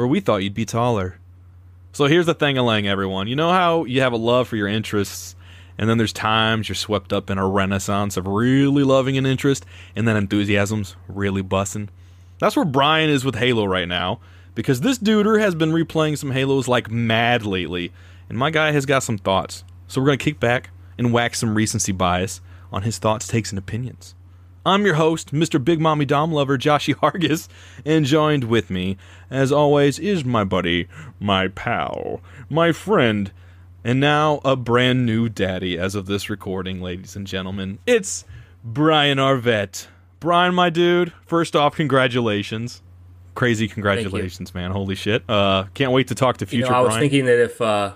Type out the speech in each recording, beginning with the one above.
where we thought you'd be taller. So here's the thing, Alang, everyone. You know how you have a love for your interests, and then there's times you're swept up in a renaissance of really loving an interest, and then enthusiasm's really bussin'? That's where Brian is with Halo right now, because this duder has been replaying some Halos like mad lately, and my guy has got some thoughts. So we're gonna kick back and wax some recency bias on his thoughts, takes, and opinions. I'm your host, Mr. Big Mommy Dom Lover, Joshy Hargis, and joined with me, as always, is my buddy, my pal, my friend, and now a brand new daddy as of this recording, ladies and gentlemen. It's Brian Arvett. Brian, my dude, first off, congratulations. Crazy congratulations, man. Holy shit. Uh, can't wait to talk to future you know, I was Brian. thinking that if uh,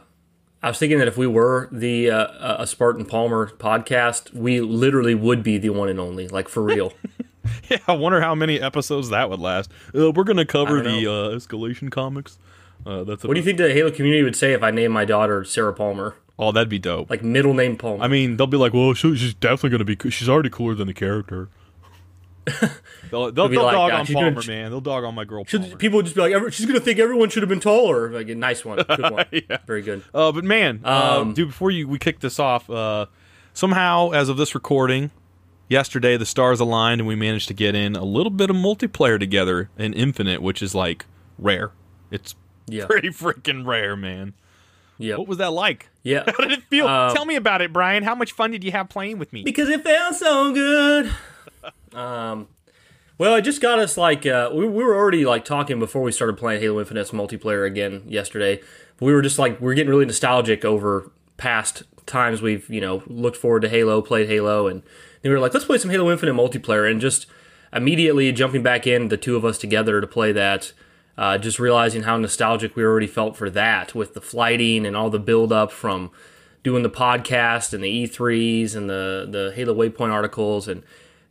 I was thinking that if we were the uh, a Spartan Palmer podcast, we literally would be the one and only, like for real. yeah, I wonder how many episodes that would last. Uh, we're gonna cover the uh, escalation comics. Uh, that's what do you think the Halo community would say if I named my daughter Sarah Palmer, Oh, that'd be dope. like middle name Palmer? I mean, they'll be like, "Well, she, she's definitely gonna be. co- She's already cooler than the character." they'll they'll, they'll like, dog uh, on Palmer, gonna- man. They'll dog on my girl Should- people would just be like, she's gonna think everyone should have been taller. Like, a nice one, good one, Yeah. very good. Uh, but man, uh, Um, dude, before you we kick this off, uh, somehow as of this recording, yesterday the stars aligned and we managed to get in a little bit of multiplayer together in Infinite, which is like rare. It's Yeah, pretty freaking rare, man. yeah, What was that like? yeah. How did it feel? Um, Tell me about it, Brian. How much fun did you have playing with me? because it felt so good. Um, well, it just got us like uh, we, we were already like talking before we started playing Halo Infinite's multiplayer again yesterday. We were just like we are getting really nostalgic over past times we've you know looked forward to Halo, played Halo, and then we were like, let's play some Halo Infinite multiplayer, and just immediately jumping back in, the two of us together to play that. Uh, just realizing how nostalgic we already felt for that with the flighting and all the build up from doing the podcast and the E3s and the the Halo Waypoint articles and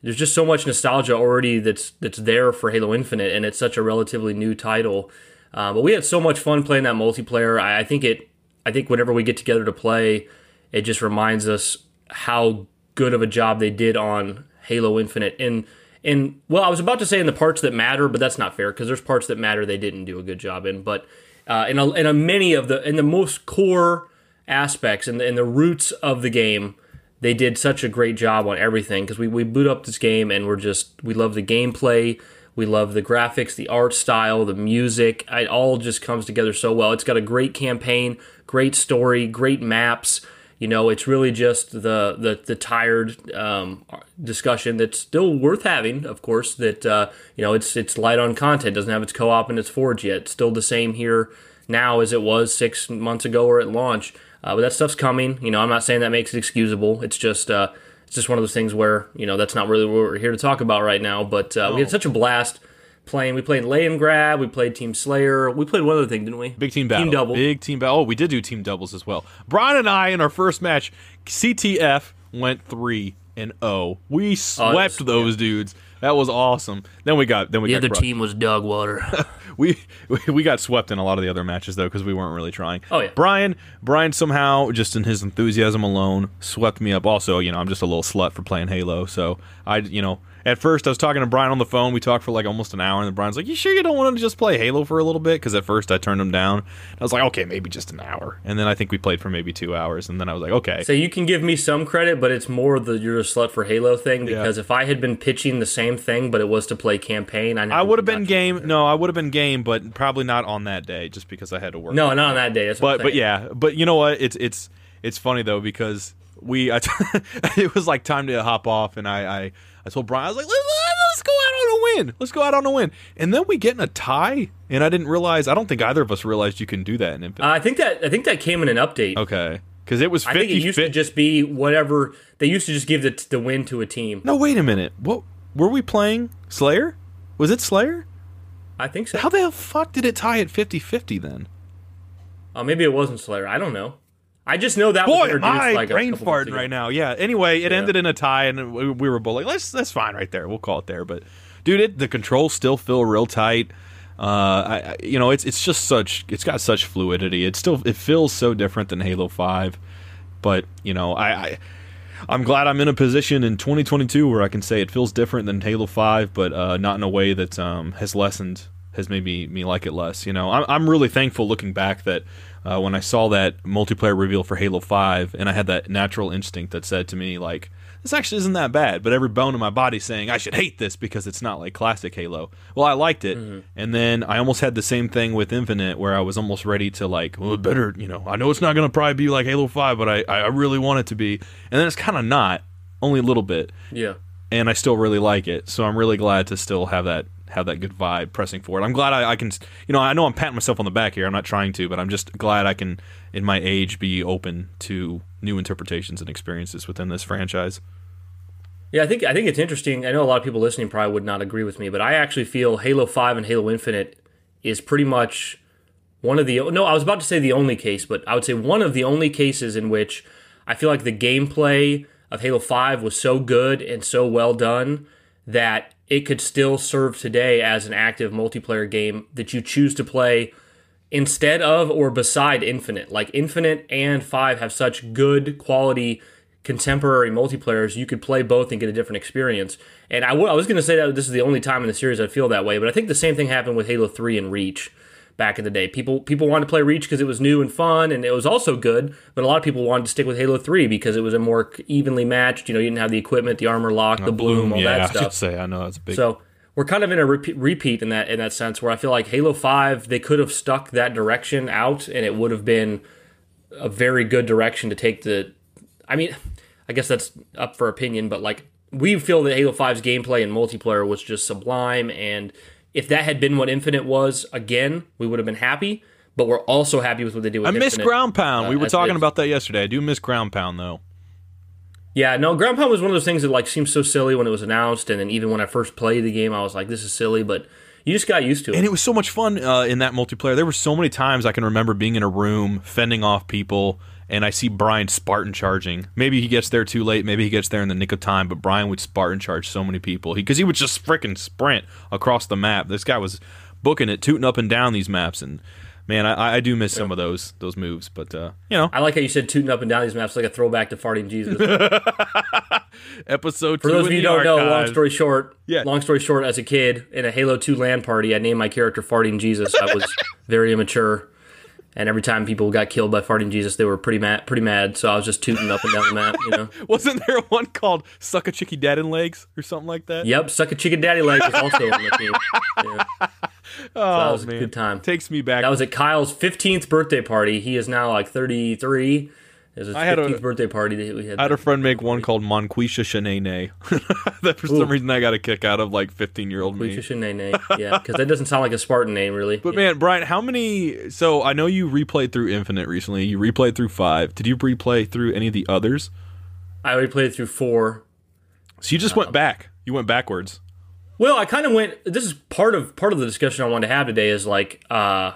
there's just so much nostalgia already that's that's there for Halo Infinite and it's such a relatively new title. Uh, but we had so much fun playing that multiplayer. I, I think it. I think whenever we get together to play, it just reminds us how good of a job they did on Halo Infinite. And and well, I was about to say in the parts that matter, but that's not fair because there's parts that matter they didn't do a good job in. But uh, in a, in a many of the in the most core aspects and the, and the roots of the game, they did such a great job on everything because we, we boot up this game and we're just we love the gameplay we love the graphics the art style the music it all just comes together so well. It's got a great campaign great story great maps you know it's really just the the, the tired um, discussion that's still worth having of course that uh, you know it's it's light on content doesn't have its co-op and its forge yet. It's still the same here now as it was six months ago or at launch uh, but that stuff's coming. You know, I'm not saying that makes it excusable. It's just uh, it's just one of those things where you know that's not really what we're here to talk about right now. But uh, we had such a blast playing. We played Land Grab. We played Team Slayer. We played one other thing, didn't we? Big team battle. Team double. Big team battle. Oh, we did do team doubles as well. Brian and I in our first match, CTF went three and oh. We swept was- those dudes. That was awesome. Then we got then we The other crushed. team was Dogwater. we we got swept in a lot of the other matches though because we weren't really trying. Oh, yeah. Brian Brian somehow just in his enthusiasm alone swept me up. Also, you know, I'm just a little slut for playing Halo, so I you know at first I was talking to Brian on the phone. We talked for like almost an hour, and then Brian's like, "You sure you don't want to just play Halo for a little bit?" Because at first I turned him down. I was like, "Okay, maybe just an hour," and then I think we played for maybe two hours, and then I was like, "Okay." So you can give me some credit, but it's more the you're a slut for Halo thing because if I had been pitching the same thing, but it was to play campaign, I, I would have been game. No, I would have been game, but probably not on that day, just because I had to work. No, not on that day. That's but but yeah, but you know what? It's it's it's funny though because we I t- it was like time to hop off, and I I, I told Brian I was like let's, go out on a win, let's go out on a win, and then we get in a tie, and I didn't realize I don't think either of us realized you can do that in Infinite. Uh, I think that I think that came in an update. okay, because it was I think it used to just be whatever they used to just give the the win to a team. no, wait a minute. What were we playing? Slayer? Was it Slayer? I think so. How the fuck did it tie at 50-50 then? Uh, maybe it wasn't Slayer. I don't know. I just know that Boy, am I like brain farting right now. Yeah. Anyway, it ended in a tie, and we, we were both like, "Let's that's fine right there. We'll call it there." But dude, it, the controls still feel real tight. Uh, I, I, you know, it's it's just such it's got such fluidity. It still it feels so different than Halo Five. But you know, I, I I'm glad I'm in a position in 2022 where I can say it feels different than Halo 5, but uh, not in a way that um, has lessened, has made me, me like it less. You know, I'm, I'm really thankful looking back that uh, when I saw that multiplayer reveal for Halo 5, and I had that natural instinct that said to me, like, this actually isn't that bad, but every bone in my body saying I should hate this because it's not like classic Halo. Well, I liked it, and then I almost had the same thing with Infinite, where I was almost ready to like, well, it better, you know, I know it's not going to probably be like Halo Five, but I I really want it to be, and then it's kind of not, only a little bit, Yeah. and I still really like it. So I'm really glad to still have that have that good vibe pressing forward. I'm glad I, I can, you know, I know I'm patting myself on the back here. I'm not trying to, but I'm just glad I can, in my age, be open to new interpretations and experiences within this franchise. Yeah, I think I think it's interesting. I know a lot of people listening probably would not agree with me, but I actually feel Halo Five and Halo Infinite is pretty much one of the no. I was about to say the only case, but I would say one of the only cases in which I feel like the gameplay of Halo Five was so good and so well done that it could still serve today as an active multiplayer game that you choose to play instead of or beside Infinite. Like Infinite and 5 have such good quality contemporary multiplayers, you could play both and get a different experience. And I, w- I was going to say that this is the only time in the series I feel that way, but I think the same thing happened with Halo 3 and Reach back in the day. People people wanted to play Reach because it was new and fun and it was also good, but a lot of people wanted to stick with Halo 3 because it was a more evenly matched, you know, you didn't have the equipment, the armor lock, the bloom, all yeah, that I stuff. should say I know that's a big. So we're kind of in a repeat, repeat in that in that sense where I feel like Halo Five they could have stuck that direction out and it would have been a very good direction to take the. I mean, I guess that's up for opinion, but like we feel that Halo 5's gameplay and multiplayer was just sublime, and if that had been what Infinite was again, we would have been happy. But we're also happy with what they did with Infinite. I miss Infinite. ground pound. we uh, were talking about that yesterday. I do miss ground pound though. Yeah, no, Ground Pound was one of those things that like seemed so silly when it was announced, and then even when I first played the game, I was like, "This is silly," but you just got used to it. And it was so much fun uh, in that multiplayer. There were so many times I can remember being in a room fending off people, and I see Brian Spartan charging. Maybe he gets there too late. Maybe he gets there in the nick of time. But Brian would Spartan charge so many people because he, would just freaking sprint across the map. This guy was booking it, tooting up and down these maps, and man, I, I do miss some of those those moves. But uh, you know, I like how you said tooting up and down these maps like a throwback to farting Jesus. episode For two those of you who don't know, long story short, Yeah. long story short, as a kid in a Halo 2 LAN party, I named my character Farting Jesus. I was very immature. And every time people got killed by farting Jesus, they were pretty mad. Pretty mad. So I was just tooting up and down the map. You know. Wasn't there one called "Suck a Chicky Dad in Legs" or something like that? Yep. Suck a chicken daddy Legs" was also on the team. Yeah. oh that was a good time. Takes me back. That was at Kyle's 15th birthday party. He is now like 33. It was I had a- birthday party that we had. I had a friend make one called Monquisha Shanae. that for some reason I got a kick out of like 15 year old me. Nene. Yeah, because that doesn't sound like a Spartan name, really. But man, Brian, how many? So I know you replayed through Infinite recently. You replayed through five. Did you replay through any of the others? I already played through four. So you just went back. You went backwards. Well, I kind of went. This is part of part of the discussion I wanted to have today. Is like, uh,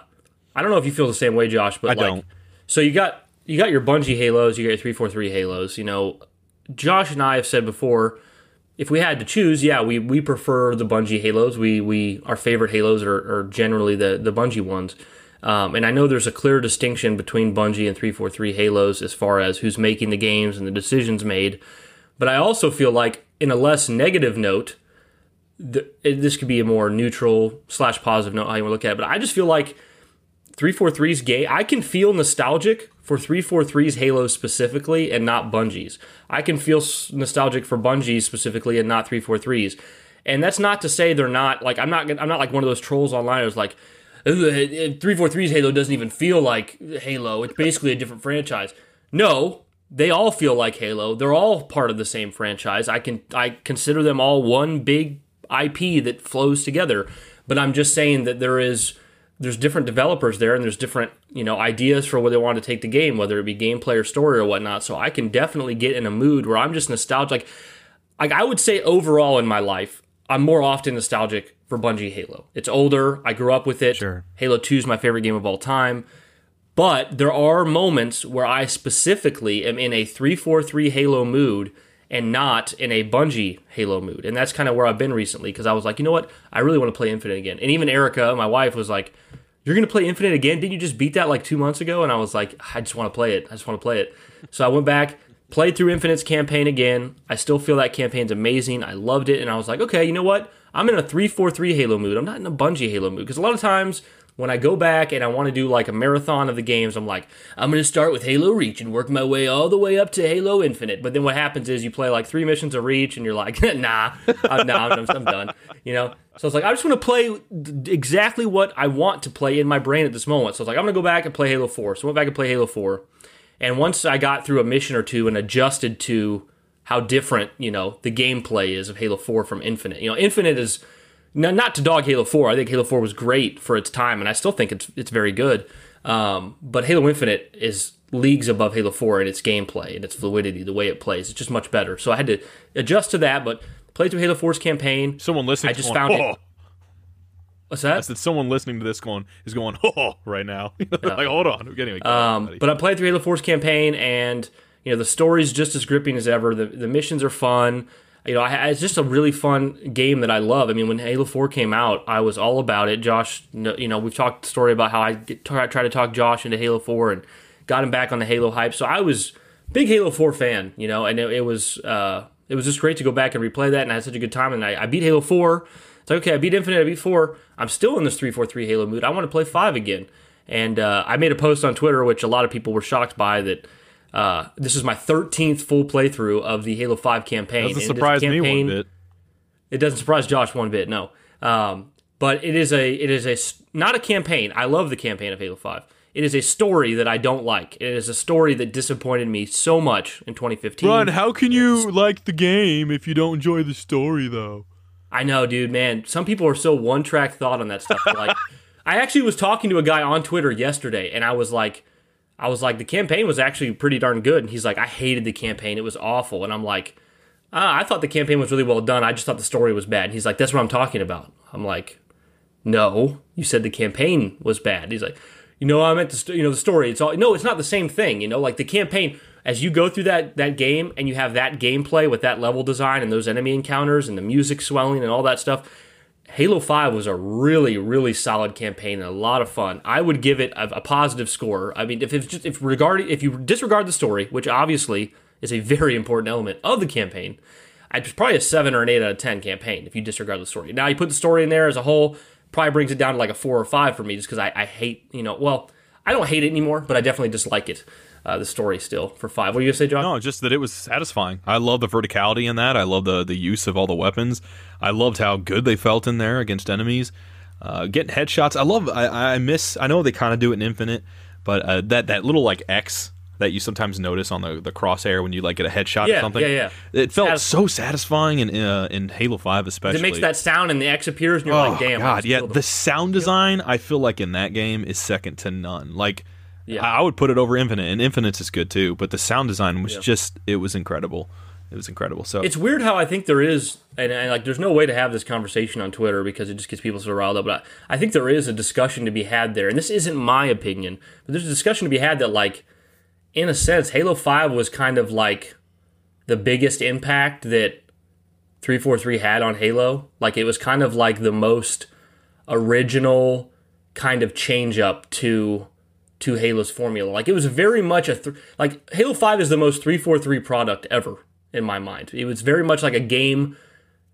I don't know if you feel the same way, Josh, but I like, don't. so you got you got your Bungie Halos, you got your three four three Halos. You know, Josh and I have said before, if we had to choose, yeah, we we prefer the Bungie Halos. We we our favorite Halos are, are generally the the Bungie ones. Um, and I know there's a clear distinction between Bungie and 343 Halos as far as who's making the games and the decisions made. But I also feel like, in a less negative note, the, this could be a more neutral slash positive note how you want to look at it, but I just feel like 343's gay. I can feel nostalgic for 343's Halo specifically and not Bungie's. I can feel nostalgic for Bungie's specifically and not 343's. And that's not to say they're not like I'm not I'm not like one of those trolls online who's like 343's uh, uh, Halo doesn't even feel like Halo. It's basically a different franchise. No, they all feel like Halo. They're all part of the same franchise. I can I consider them all one big IP that flows together. But I'm just saying that there is there's different developers there and there's different you know ideas for where they want to take the game, whether it be gameplay or story or whatnot. So I can definitely get in a mood where I'm just nostalgic. Like, I would say overall in my life, I'm more often nostalgic for Bungie Halo. It's older. I grew up with it. Sure. Halo 2 is my favorite game of all time. But there are moments where I specifically am in a 343 Halo mood and not in a Bungie Halo mood. And that's kind of where I've been recently because I was like, you know what? I really want to play Infinite again. And even Erica, my wife, was like, You're going to play Infinite again? Didn't you just beat that like two months ago? And I was like, I just want to play it. I just want to play it. So I went back, played through Infinite's campaign again. I still feel that campaign's amazing. I loved it. And I was like, okay, you know what? I'm in a 343 Halo mood. I'm not in a Bungie Halo mood because a lot of times when I go back and I want to do like a marathon of the games, I'm like, I'm going to start with Halo Reach and work my way all the way up to Halo Infinite. But then what happens is you play like three missions of Reach and you're like, nah, I'm, nah, I'm, I'm done. You know? So it's like, I just want to play exactly what I want to play in my brain at this moment. So it's like, I'm going to go back and play Halo 4. So I went back and play Halo 4. And once I got through a mission or two and adjusted to how different, you know, the gameplay is of Halo 4 from Infinite. You know, Infinite is not, not to dog Halo 4. I think Halo 4 was great for its time, and I still think it's it's very good. Um, but Halo Infinite is leagues above Halo 4 in its gameplay and its fluidity, the way it plays. It's just much better. So I had to adjust to that, but played through Halo 4's campaign. Someone listening, I just going, found oh. it. What's that? I said someone listening to this going is going oh right now. like hold on, anyway. Um, but I played through Halo 4's campaign, and you know the story's just as gripping as ever. The the missions are fun. You know, I, it's just a really fun game that I love. I mean, when Halo 4 came out, I was all about it. Josh, you know, we've talked the story about how I try, try to talk Josh into Halo 4 and got him back on the Halo hype. So I was big Halo 4 fan, you know, and it, it was uh, it was just great to go back and replay that, and I had such a good time. And I, I beat Halo 4. It's like, okay, I beat Infinite, I beat 4. I'm still in this 343 Halo mood. I want to play 5 again. And uh, I made a post on Twitter, which a lot of people were shocked by, that uh, this is my 13th full playthrough of the Halo 5 campaign. Doesn't surprise campaign, me one bit. It doesn't surprise Josh one bit, no. Um, but it is a it is a not a campaign. I love the campaign of Halo 5. It is a story that I don't like. It is a story that disappointed me so much in 2015. Ron, how can you like the game if you don't enjoy the story though? I know, dude, man. Some people are so one track thought on that stuff. like I actually was talking to a guy on Twitter yesterday and I was like I was like, the campaign was actually pretty darn good. And he's like, I hated the campaign. It was awful. And I'm like, ah, I thought the campaign was really well done. I just thought the story was bad. And he's like, that's what I'm talking about. I'm like, no, you said the campaign was bad. He's like, you know, I meant the you know the story. It's all no, it's not the same thing. You know, like the campaign as you go through that that game and you have that gameplay with that level design and those enemy encounters and the music swelling and all that stuff Halo 5 was a really, really solid campaign and a lot of fun. I would give it a, a positive score. I mean, if it's just if regarding if you disregard the story, which obviously is a very important element of the campaign, it's probably a seven or an eight out of ten campaign if you disregard the story. Now you put the story in there as a whole, probably brings it down to like a four or five for me, just because I, I hate you know well I don't hate it anymore, but I definitely dislike it uh, the story still for five. What are you say, John? No, just that it was satisfying. I love the verticality in that. I love the the use of all the weapons. I loved how good they felt in there against enemies. Uh, getting headshots. I love. I, I miss. I know they kind of do it in Infinite, but uh, that that little like X that you sometimes notice on the, the crosshair when you like get a headshot yeah, or something. Yeah, yeah. It felt so satisfying in uh, in Halo Five, especially. It makes that sound and the X appears, and you're oh, like, "Damn!" God, yeah. The sound design, I feel like in that game is second to none. Like yeah. I, would put it over Infinite, and Infinite is good too. But the sound design was yeah. just it was incredible. It was incredible. So it's weird how I think there is, and, and, like there's no way to have this conversation on Twitter because it just gets people so riled up. But I, I think there is a discussion to be had there, and this isn't my opinion, but there's a discussion to be had that like, in a sense, Halo Five was kind of like the biggest impact that 343 had on Halo. Like it was kind of like the most original kind of change up to to Halo's formula. Like it was very much a th- like Halo 5 is the most 343 product ever in my mind. It was very much like a game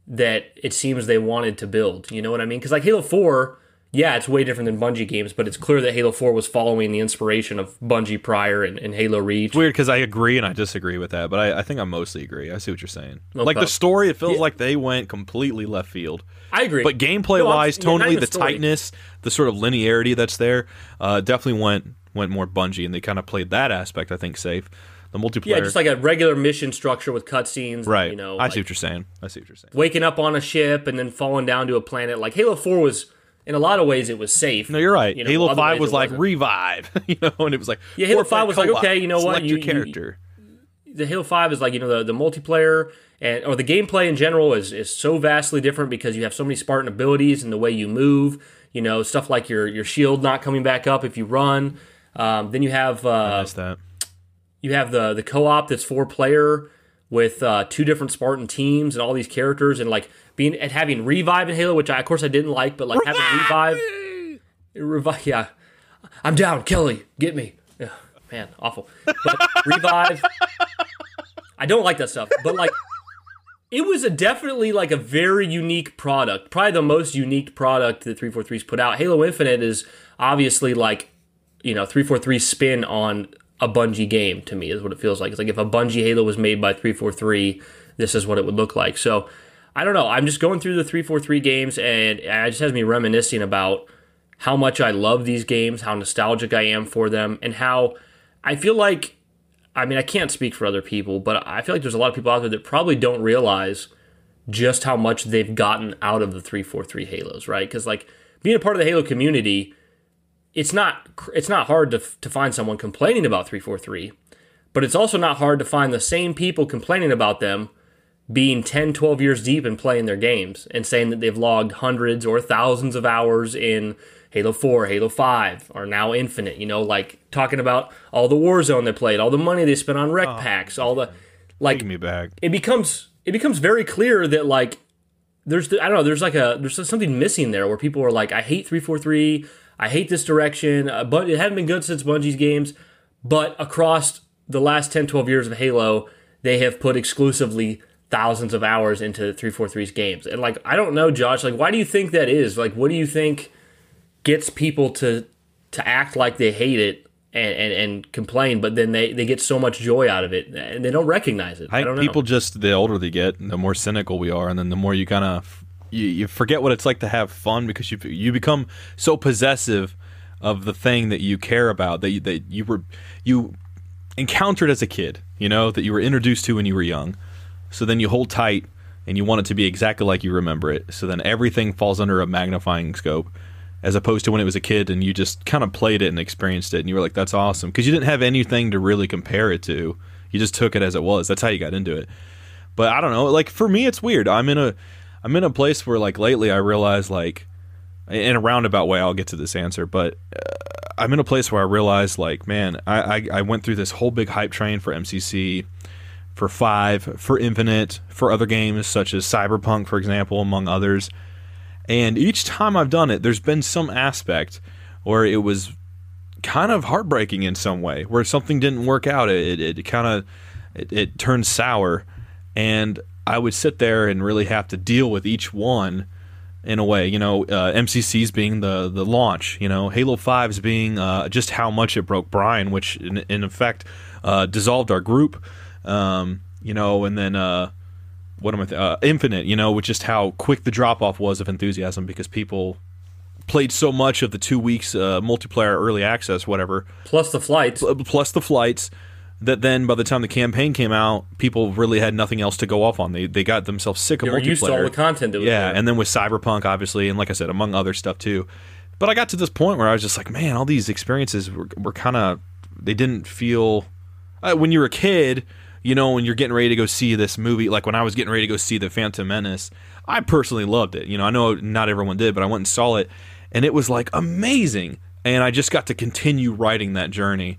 that it seems they wanted to build. You know what I mean? Because like Halo Four, yeah, it's way different than Bungie games, but it's clear that Halo Four was following the inspiration of Bungie prior and, and Halo Reach. Weird because I agree and I disagree with that, but I, I think I mostly agree. I see what you're saying. Like the story, it feels Yeah. like they went completely left field. I agree, But gameplay No, wise, yeah, tonally, the story. tightness, the sort of linearity that's there, uh, definitely went went more Bungie, and they kind of played that aspect. I think safe. The multiplayer, yeah, just like a regular mission structure with cutscenes. right. You know, I like see what you're saying. I see what you're saying. waking up on a ship and then falling down to a planet. Like Halo Four was, in a lot of ways, it was safe. No, you're right. You know, Halo Five was like wasn't. revive, you know, and it was like Yeah, Halo 5 was like, okay, you know what, you- your you- character. the Halo Five is like you know the, the multiplayer and or the gameplay in general is is so vastly different because you have so many Spartan abilities and the way you move. You know stuff like your your shield not coming back up if you run. Um, then you have uh, that. you have the the co op that's four player with uh, two different Spartan teams and all these characters and like being and having revive in Halo, which I of course I didn't like, but like having revive, revive, yeah, I'm down, Kelly, get me, yeah, man, awful, but revive, I don't like that stuff, but like. It was a definitely like a very unique product, probably the most unique product that 343's put out. Halo Infinite is obviously like you know 343 spin on a Bungie game to me is what it feels like. It's like if a Bungie Halo was made by 343, this is what it would look like. So I don't know. I'm just going through the 343 games and it just has me reminiscing about how much I love these games, how nostalgic I am for them, and how I feel like I mean, I can't speak for other people, but I feel like there's a lot of people out there that probably don't realize just how much they've gotten out of the 343 Halos, right? Because like being a part of the Halo community, it's not it's not hard to to find someone complaining about 343, but it's also not hard to find the same people complaining about them being 10, 12 years deep in playing their games and saying that they've logged hundreds or thousands of hours in Halo 4, Halo 5, are now Infinite, you know, like talking about all the Warzone they played, all the money they spent on REQ packs, all the like Give me back. it becomes it becomes very clear that like there's I don't know there's like a there's something missing there where people are like I hate 343 I hate this direction uh, but it hasn't been good since Bungie's games but across the last 10 12 years of Halo they have put exclusively thousands of hours into 343's games and like I don't know Josh like why do you think that is like what do you think gets people to to act like they hate it and, and, and complain, but then they, they get so much joy out of it and they don't recognize it. I, I don't know. people just the older they get, the more cynical we are, and then the more you kind of you, you forget what it's like to have fun because you you become so possessive of the thing that you care about that you, that you were you encountered as a kid, you know, that you were introduced to when you were young. So then you hold tight and you want it to be exactly like you remember it. So then everything falls under a magnifying scope as opposed to when it was a kid and you just kind of played it and experienced it and you were like that's awesome because you didn't have anything to really compare it to. You just took it as it was. That's how you got into it. But I don't know, like for me it's weird. I'm in a I'm in a place where like lately I realize like in a roundabout way I'll get to this answer, but uh, I'm in a place where I realize like man, I, I I went through this whole big hype train for MCC for five, for Infinite, for other games such as Cyberpunk, for example, among others. And each time I've done it, there's been some aspect where it was kind of heartbreaking in some way, where something didn't work out. It, it, it kind of it, it turned sour, and I would sit there and really have to deal with each one in a way. You know, uh, MCC's being the the launch. You know, Halo 5's being uh, just how much it broke Brian, which in, in effect uh, dissolved our group. Um, you know, and then uh, what am I? Th- uh, Infinite. You know, with just how quick the drop off was of enthusiasm because people played so much of the two weeks uh, multiplayer early access, whatever, Plus the flights. plus the flights. That then, by the time the campaign came out, people really had nothing else to go off on. They they got themselves sick of They were multiplayer. used to all the content Yeah, there. and then with Cyberpunk, obviously, and like I said, among other stuff too. But I got to this point where I was just like, man, all these experiences were, were kind of, they didn't feel. Uh, when you're a kid, you know, when you're getting ready to go see this movie, like when I was getting ready to go see The Phantom Menace, I personally loved it. You know, I know not everyone did, but I went and saw it, and it was like amazing. And I just got to continue writing that journey.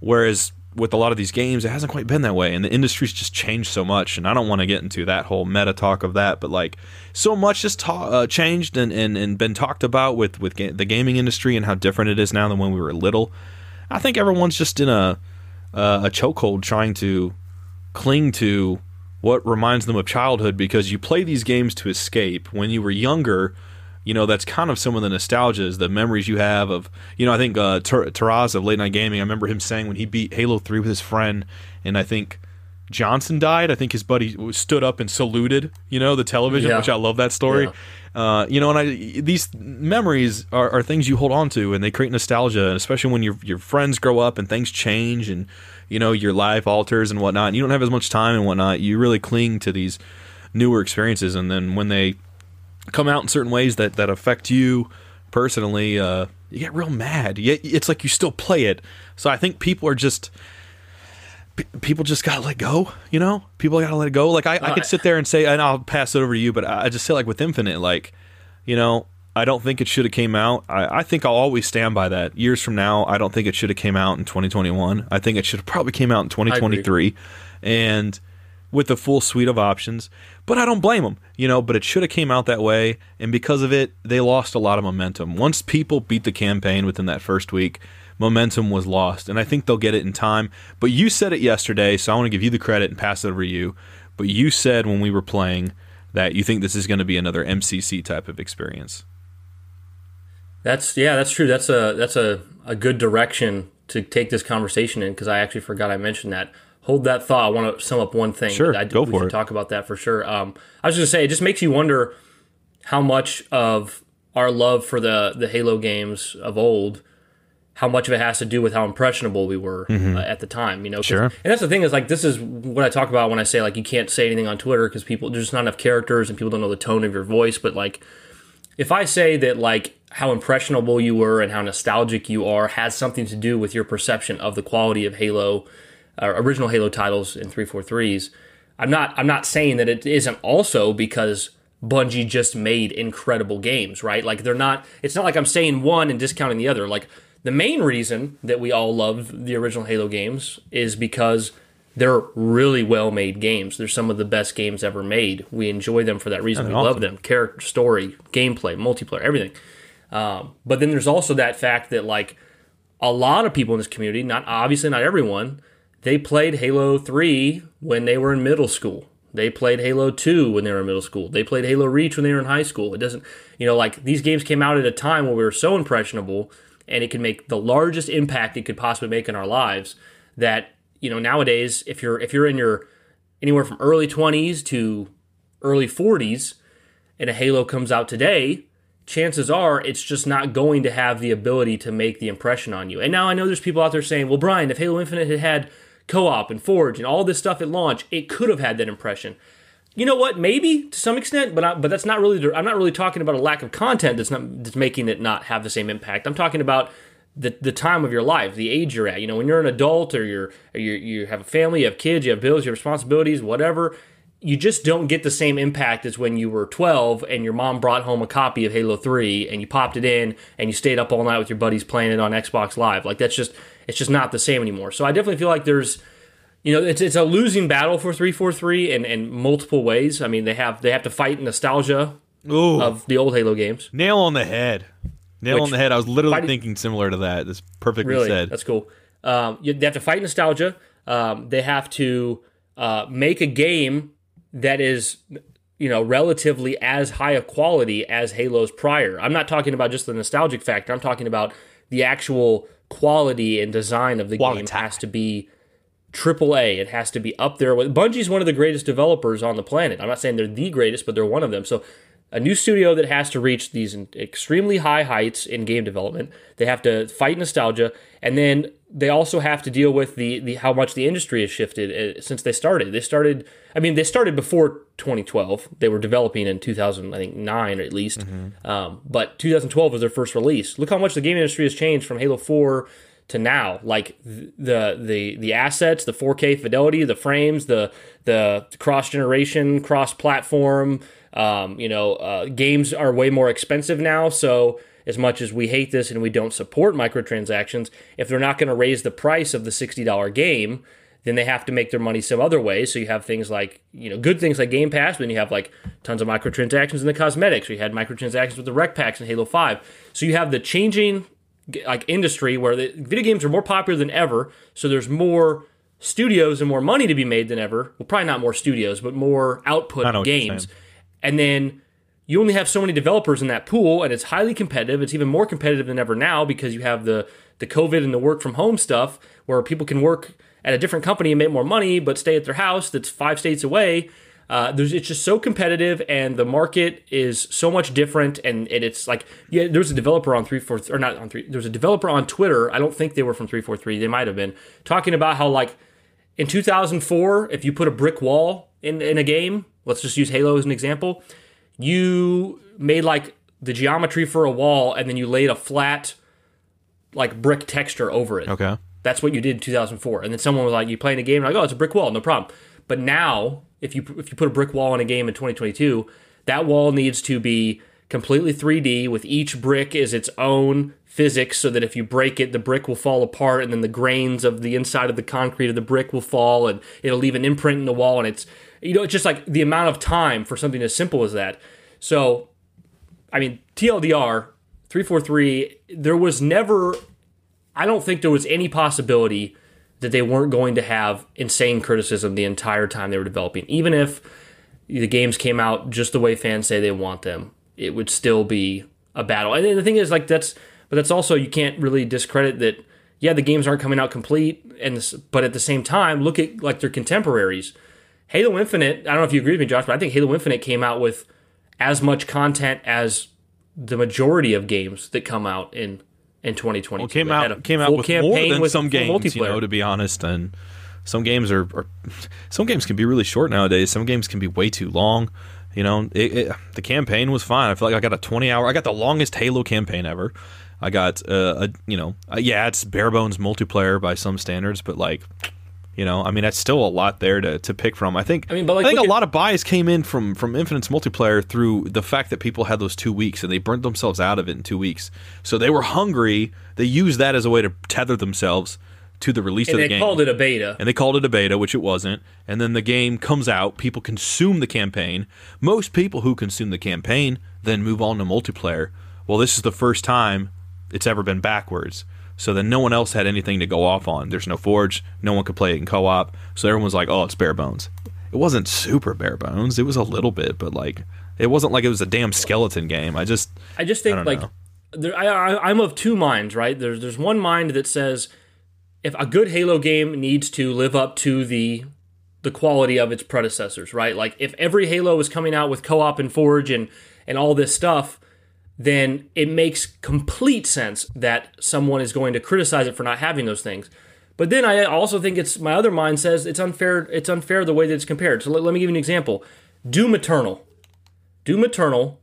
Whereas with a lot of these games, it hasn't quite been that way, and the industry's just changed so much. And I don't want to get into that whole meta talk of that, but like so much has ta- uh, changed and, and, and been talked about with with ga- the gaming industry and how different it is now than when we were little. I think everyone's just in a uh, a chokehold trying to cling to what reminds them of childhood because you play these games to escape. When you were younger, you know that's kind of some of the nostalgias, the memories you have of. You know, I think uh, Ter- Taraz of Late Night Gaming. I remember him saying when he beat Halo Three with his friend, and I think Johnson died. I think his buddy stood up and saluted. You know, the television, Yeah. which I love that story. Yeah. Uh, you know, and I these memories are, are things you hold on to, and they create nostalgia, and especially when your your friends grow up and things change, and you know your life alters and whatnot. And you don't have as much time and whatnot. You really cling to these newer experiences, and then when they come out in certain ways that that affect you personally, uh, you get real mad. You- It's like you still play it. So I think people are just people just gotta let go. You know, people gotta let it go. Like I, I could sit there and say, and I'll pass it over to you, but I I just say like with Infinite, like you know. I don't think it should have came out. I, I think I'll always stand by that. Years from now, I don't think it should have came out in 2021. I think it should have probably came out in 2023, and with the full suite of options. But I don't blame them, you know. But it should have came out that way, and because of it, they lost a lot of momentum. Once people beat the campaign within that first week, momentum was lost, and I think they'll get it in time. But you said it yesterday, so I want to give you the credit and pass it over to you. But you said when we were playing that you think this is going to be another MCC type of experience. That's yeah, that's true. That's a that's a, a good direction to take this conversation in because I actually forgot I mentioned that. Hold that thought. I want to sum up one thing. Sure, I, go we for should it. Talk about that for sure. Um, I was just gonna say, it just makes you wonder how much of our love for the the Halo games of old, how much of it has to do with how impressionable we were uh, at the time. You know, Mm-hmm. Sure. And that's the thing is like this is what I talk about when I say like you can't say anything on Twitter because people there's not enough characters and people don't know the tone of your voice. But like if I say that like how impressionable you were and how nostalgic you are has something to do with your perception of the quality of Halo, uh, original Halo titles in 343s, I'm not I'm not saying that it isn't also because Bungie just made incredible games, right? Like they're not it's not like I'm saying one and discounting the other. Like the main reason that we all love the original Halo games is because they're really well made games. They're some of the best games ever made. We enjoy them for that reason. We they're love them. Character, story, gameplay, multiplayer, everything. Um, but then there's also that fact that like a lot of people in this community, not obviously not everyone, they played Halo 3 when they were in middle school. They played Halo 2 when they were in middle school. They played Halo Reach when they were in high school. It doesn't, you know, like these games came out at a time where we were so impressionable and it could make the largest impact it could possibly make in our lives that, you know, nowadays if you're if you're in your anywhere from early 20s to early 40s and a Halo comes out today, chances are it's just not going to have the ability to make the impression on you. And now I know there's people out there saying, well, Brian, if Halo Infinite had had co op and Forge and all this stuff at launch, it could have had that impression. You know what? Maybe to some extent, but I, but that's not really. the- I'm not really talking about a lack of content that's not that's making it not have the same impact. I'm talking about the the time of your life, the age you're at. You know, when you're an adult or you're or you you have a family, you have kids, you have bills, you have responsibilities, whatever. You just don't get the same impact as when you were 12 and your mom brought home a copy of Halo 3 and you popped it in and you stayed up all night with your buddies playing it on Xbox Live. Like that's just it's just not the same anymore. So I definitely feel like there's you know, it's it's a losing battle for 343 in, in multiple ways. I mean, they have they have to fight nostalgia Ooh, of the old Halo games. nail on the head. Nail on the head. I was literally fighting- thinking similar to that. That's perfectly Really, said. that's cool. Um, you, they have to fight nostalgia. Um, they have to uh, make a game that is, you know, relatively as high a quality as Halo's prior. I'm not talking about just the nostalgic factor. I'm talking about the actual quality and design of the game It has to be triple A. It has to be up there with Bungie's one of the greatest developers on the planet. I'm not saying they're the greatest, but they're one of them. So a new studio that has to reach these extremely high heights in game development. They have to fight nostalgia, and then they also have to deal with the, the how much the industry has shifted uh, since they started. They started, I mean, they started before 2012. They were developing in 2000, I think nine at least, um, but 2012 was their first release. Look how much the game industry has changed from Halo 4 to now like the the the assets the 4k fidelity the frames the the cross generation cross platform um, you know uh, games are way more expensive now so as much as we hate this and we don't support microtransactions if they're not going to raise the price of the $60 game then they have to make their money some other way. So you have things like, you know, good things like Game Pass, but then you have like tons of microtransactions in the cosmetics. You had microtransactions with the REQ packs in Halo 5. So you have the changing like industry where the video games are more popular than ever. So there's more studios and more money to be made than ever. Well, probably not more studios, but more output I know what you're games. And then you only have so many developers in that pool, and it's highly competitive. It's even more competitive than ever now because you have the the COVID and the work from home stuff, where people can work at a different company and make more money, but stay at their house that's five states away. Uh, it's just so competitive, and the market is so much different. And, and it's like, yeah, there was a developer on three four or not on three. There was a developer on Twitter. I don't think they were from three four three. They might have been talking about how like in 2004, if you put a brick wall in in a game, let's just use Halo as an example, you made like the geometry for a wall, and then you laid a flat like brick texture over it. Okay. That's what you did in 2004. And then someone was like, "You playing a game?" Like, "Oh, it's a brick wall, no problem." But now, if you if you put a brick wall in a game in 2022, that wall needs to be completely 3D with each brick is its own physics, so that if you break it, the brick will fall apart, and then the grains of the inside of the concrete of the brick will fall, and it'll leave an imprint in the wall. And it's you know, it's just like the amount of time for something as simple as that. So, I mean, TLDR 343, there was never I don't think there was any possibility that they weren't going to have insane criticism the entire time they were developing. Even if the games came out just the way fans say they want them, it would still be a battle. And the thing is, like that's, but that's also you can't really discredit that. Yeah, the games aren't coming out complete, and this, but at the same time, look at like their contemporaries. Halo Infinite. I don't know if you agree with me, Josh, but I think Halo Infinite came out with as much content as the majority of games that come out in in 2020. Well, came out came out with more than some games, you know, to be honest. And some games are, are some games can be really short nowadays. Some games can be way too long. You know, it, it, the campaign was fine. I feel like I got a 20 hour. I got the longest Halo campaign ever. I got uh, a you know, uh, yeah, it's bare bones multiplayer by some standards, but like. You know, I mean, that's still a lot there to, to pick from. I think. I mean, but, like, I think a at- lot of buys came in from from Infinite's multiplayer through the fact that people had those two weeks and they burnt themselves out of it in two weeks. So they were hungry. They used that as a way to tether themselves to the release and of the game. And they called it a beta. and they called it a beta, which it wasn't. And then the game comes out, people consume the campaign. Most people who consume the campaign then move on to multiplayer. Well, this is the first time it's ever been backwards. So then no one else had anything to go off on. There's no Forge, no one could play it in co op. So everyone's like, oh, it's bare bones. It wasn't super bare bones. It was a little bit, but like, it wasn't like it was a damn skeleton game. I just, I just think don't like there, I, I, I'm of two minds, right? There's there's one mind that says if a good Halo game needs to live up to the the quality of its predecessors, right? Like if every Halo is coming out with co-op and Forge and and all this stuff, then it makes complete sense that someone is going to criticize it for not having those things. But then I also think it's my other mind says it's unfair. It's unfair the way that it's compared. So let, let me give you an example. Doom Eternal. Doom Eternal,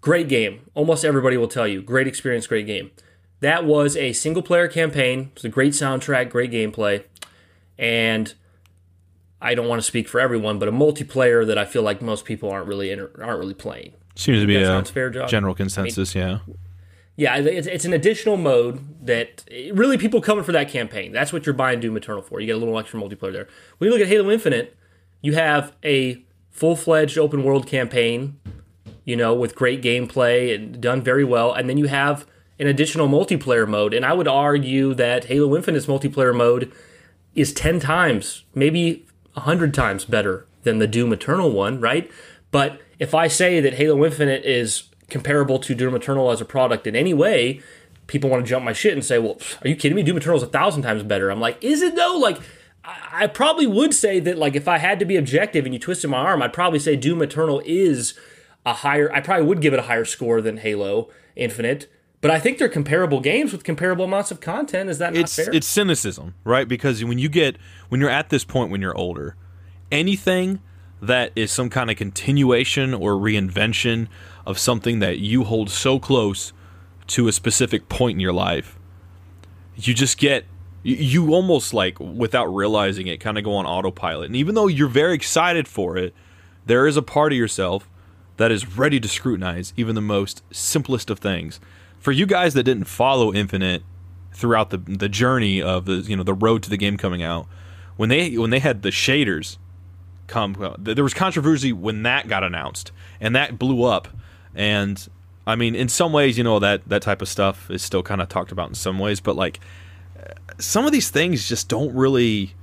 great game. Almost everybody will tell you, great experience, great game. That was a single player campaign. It's a great soundtrack, great gameplay, and I don't want to speak for everyone, but a multiplayer that I feel like most people aren't really inter- aren't really playing. seems to be That a fair, Josh? general consensus, yeah. Yeah, it's, it's an additional mode that really people coming for that campaign. That's what you're buying Doom Eternal for. You get a little extra multiplayer there. When you look at Halo Infinite, you have a full fledged open world campaign, you know, with great gameplay and done very well, and then you have an additional multiplayer mode. And I would argue that Halo Infinite's multiplayer mode is 10 times, maybe 100 times better than the Doom Eternal one, right? But if I say that Halo Infinite is comparable to Doom Eternal as a product in any way, people want to jump my shit and say, well, are you kidding me? Doom Eternal is a thousand times better. I'm like, is it though? Like, I probably would say that, like, if I had to be objective and you twisted my arm, I'd probably say Doom Eternal is a higher, I probably would give it a higher score than Halo Infinite. But I think they're comparable games with comparable amounts of content. Is that not it's fair? it's cynicism, right? Because when you get when you're at this point when you're older, anything that is some kind of continuation or reinvention of something that you hold so close to a specific point in your life, you just get you almost like without realizing it kind of go on autopilot. And even though you're very excited for it, there is a part of yourself that is ready to scrutinize even the most simplest of things. For you guys that didn't follow Infinite throughout the the journey of the you know the road to the game coming out, when they when they had the shaders come, there was controversy when that got announced and that blew up. And I mean, in some ways, you know that that type of stuff is still kind of talked about in some ways, but like some of these things just don't really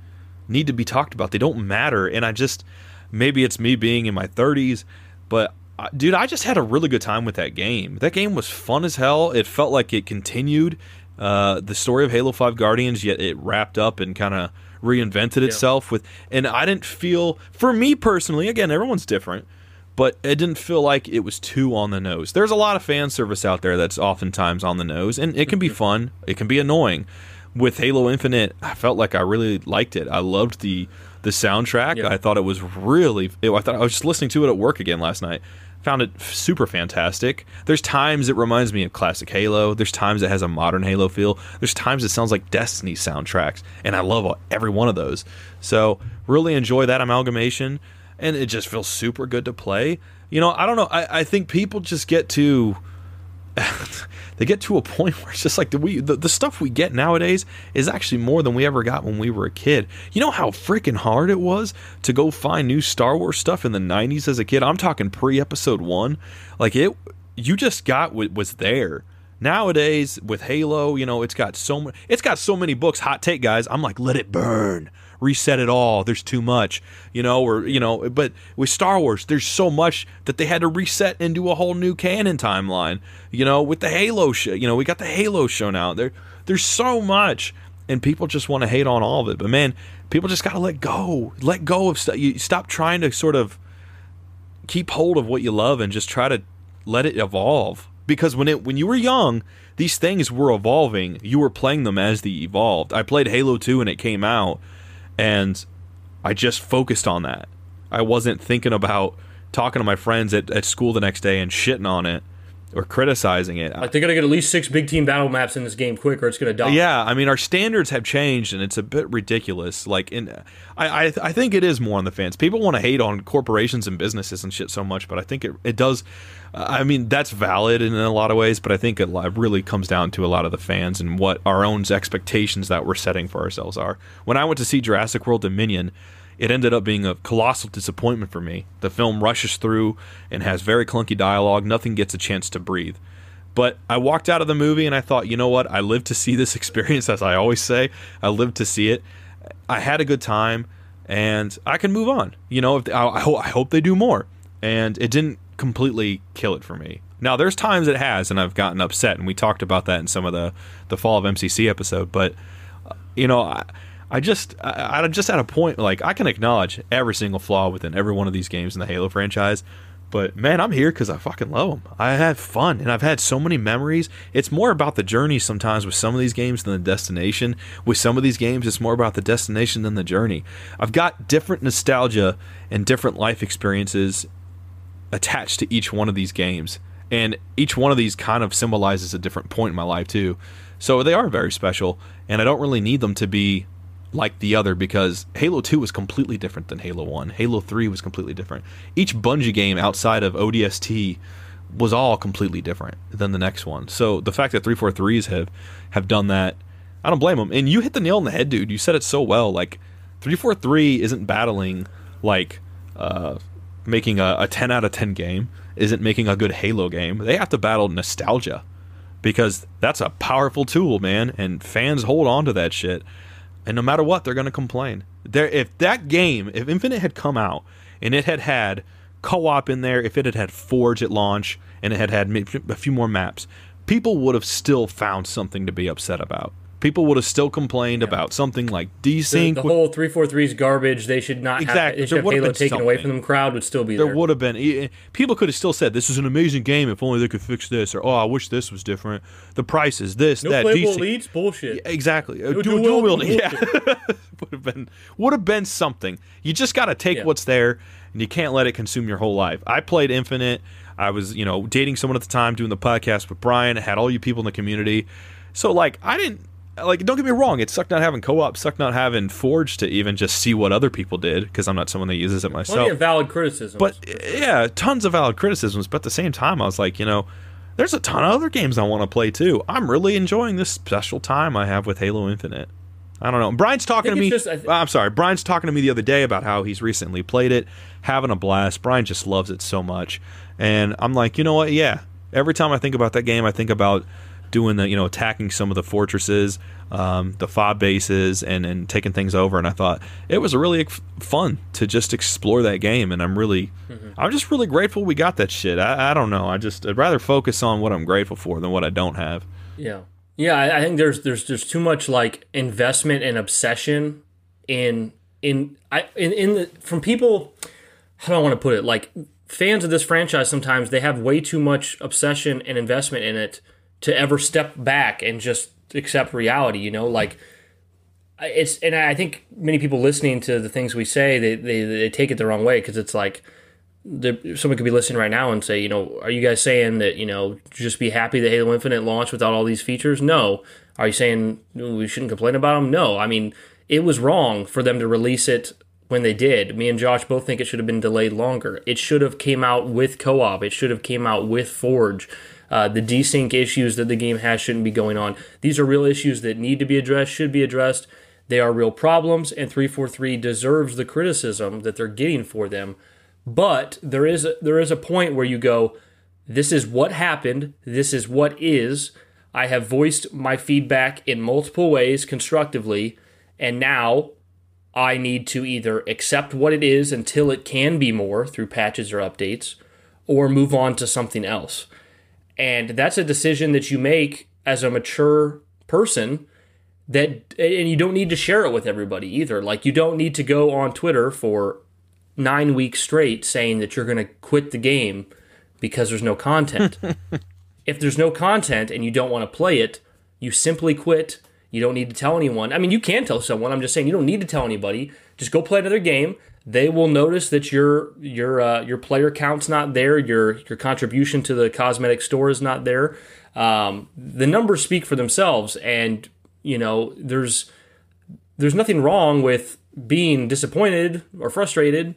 need to be talked about. They don't matter. And I just maybe it's me being in my 30s, but uh, dude, I just had a really good time with that game. That game was fun as hell. It felt like it continued uh, the story of Halo 5 Guardians, yet it wrapped up and kind of reinvented itself yeah. with and I didn't feel for me personally, again, everyone's different, but it didn't feel like it was too on the nose. There's a lot of fan service out there that's oftentimes on the nose and it can be mm-hmm. fun, it can be annoying. With Halo Infinite, I felt like I really liked it. I loved the the soundtrack. Yeah. I thought it was really it, I thought I was just listening to it at work again last night found it super fantastic. There's times it reminds me of classic Halo. There's times it has a modern Halo feel. There's times it sounds like Destiny soundtracks, and I love every one of those. So really enjoy that amalgamation, and it just feels super good to play. You know, I don't know. I, I think people just get to they get to a point where it's just like the we the, the stuff we get nowadays is actually more than we ever got when we were a kid. You know how freaking hard it was to go find new Star Wars stuff in the 90s as a kid? I'm talking pre episode 1. Like it you just got what was there. Nowadays with Halo, you know, it's got so many it's got so many books, hot take guys. I'm like let it burn reset it all. There's too much, you know, or you know, but with Star Wars, there's so much that they had to reset and do a whole new canon timeline. You know, with the Halo show, you know, we got the Halo show now. There, there's so much, and people just want to hate on all of it. But man, people just got to let go, let go of stuff. You stop trying to sort of keep hold of what you love and just try to let it evolve. Because when it when you were young, these things were evolving. You were playing them as they evolved. I played Halo 2 and it came out and I just focused on that. I wasn't thinking about talking to my friends at, at school the next day and shitting on it or criticizing it. Like they're gonna get at least six big team battle maps in this game quick, or it's gonna die. Yeah, I mean our standards have changed, and it's a bit ridiculous. Like, in I I, I think it is more on the fans. People want to hate on corporations and businesses and shit so much, but I think it it does. I mean that's valid in a lot of ways, but I think it really comes down to a lot of the fans and what our own expectations that we're setting for ourselves are. When I went to see Jurassic World Dominion it ended up being a colossal disappointment for me. The film rushes through and has very clunky dialogue. Nothing gets a chance to breathe. But I walked out of the movie and I thought, you know what? I lived to see this experience, as I always say. I lived to see it. I had a good time, and I can move on. You know, they, I, I, hope they do more. And it didn't completely kill it for me. Now, there's times it has, and I've gotten upset, and we talked about that in some of the the fall of MCC episode. But uh, you know, I, I just I, I just at a point like I can acknowledge every single flaw within every one of these games in the Halo franchise. But man, I'm here because I fucking love them. I have fun and I've had so many memories. It's more about the journey sometimes with some of these games than the destination. With some of these games, it's more about the destination than the journey. I've got different nostalgia and different life experiences attached to each one of these games. And each one of these kind of symbolizes a different point in my life, too. So they are very special. And I don't really need them to be like the other because Halo 2 was completely different than Halo 1. Halo 3 was completely different. Each Bungie game outside of ODST was all completely different than the next one. So the fact that 343s have have done that, I don't blame them. And you hit the nail on the head, dude. You said it so well. Like 343 isn't battling like uh, making a, a 10 out of 10 game, isn't making a good Halo game. They have to battle nostalgia because that's a powerful tool, man, and fans hold on to that shit and no matter what, they're going to complain. There, if that game, if Infinite had come out and it had had co-op in there, if it had had Forge at launch and it had had a few more maps, people would have still found something to be upset about people would have still complained yeah. about something like desync. The, the whole three four three is garbage. They should not exactly. Have, they should have Halo taken something. away from them. Crowd would still be there. There would have been. People could have still said, "This is an amazing game. If only they could fix this." Or, "Oh, I wish this was different." The prices, this, no that. playable leads, bullshit. Yeah, exactly. No dual, dual wielding. Yeah, would have been would have been something. You just got to take yeah. what's there, and you can't let it consume your whole life. I played Infinite. I was, you know, dating someone at the time, doing the podcast with Brian. had all you people in the community. So, like, I didn't like don't get me wrong it sucked not having co-op sucked not having forge to even just see what other people did because i'm not someone that uses it myself plenty of valid criticisms but yeah tons of valid criticisms but at the same time i was like you know there's a ton of other games i want to play too. I'm really enjoying this special time i have with halo infinite. I don't know. Brian's talking to me just, th- i'm sorry brian's talking to me the other day about how he's recently played it having a blast. Brian just loves it so much. And i'm like you know what? Yeah. Every time i think about that game i think about doing the you know attacking some of the fortresses, um, the fob bases, and and taking things over. And I thought it was really fun to just explore that game. And I'm really, mm-hmm. I'm just really grateful we got that shit. I, I don't know. I just I'd rather focus on what I'm grateful for than what I don't have. Yeah, yeah. I, I think there's there's there's too much like investment and obsession in in I in, in the from people how do I want to put it like fans of this franchise sometimes they have way too much obsession and investment in it to ever step back and just accept reality you know like it's and I think many people listening to the things we say they they, they take it the wrong way because it's like someone could be listening right now and say, you know, are you guys saying that you know just be happy that Halo Infinite launched without all these features? No. Are you saying we shouldn't complain about them? No. I mean, it was wrong for them to release it when they did. Me and Josh both think it should have been delayed longer. It should have came out with co-op. It should have came out with Forge. Uh, the desync issues that the game has shouldn't be going on. These are real issues that need to be addressed, should be addressed. They are real problems, and 343 deserves the criticism that they're getting for them. But there is a, there is a point where you go, this is what happened. This is what is. I have voiced my feedback in multiple ways constructively. And now I need to either accept what it is until it can be more through patches or updates, or move on to something else. And that's a decision that you make as a mature person that and you don't need to share it with everybody either. Like you don't need to go on Twitter for 9 weeks straight saying that you're going to quit the game because there's no content. if there's no content and you don't want to play it, you simply quit you don't need to tell anyone. I mean, you can tell someone. I'm just saying you don't need to tell anybody. Just go play another game. They will notice that your your uh, your player count's not there. Your your contribution to the cosmetic store is not there. Um, the numbers speak for themselves, and you know there's there's nothing wrong with being disappointed or frustrated,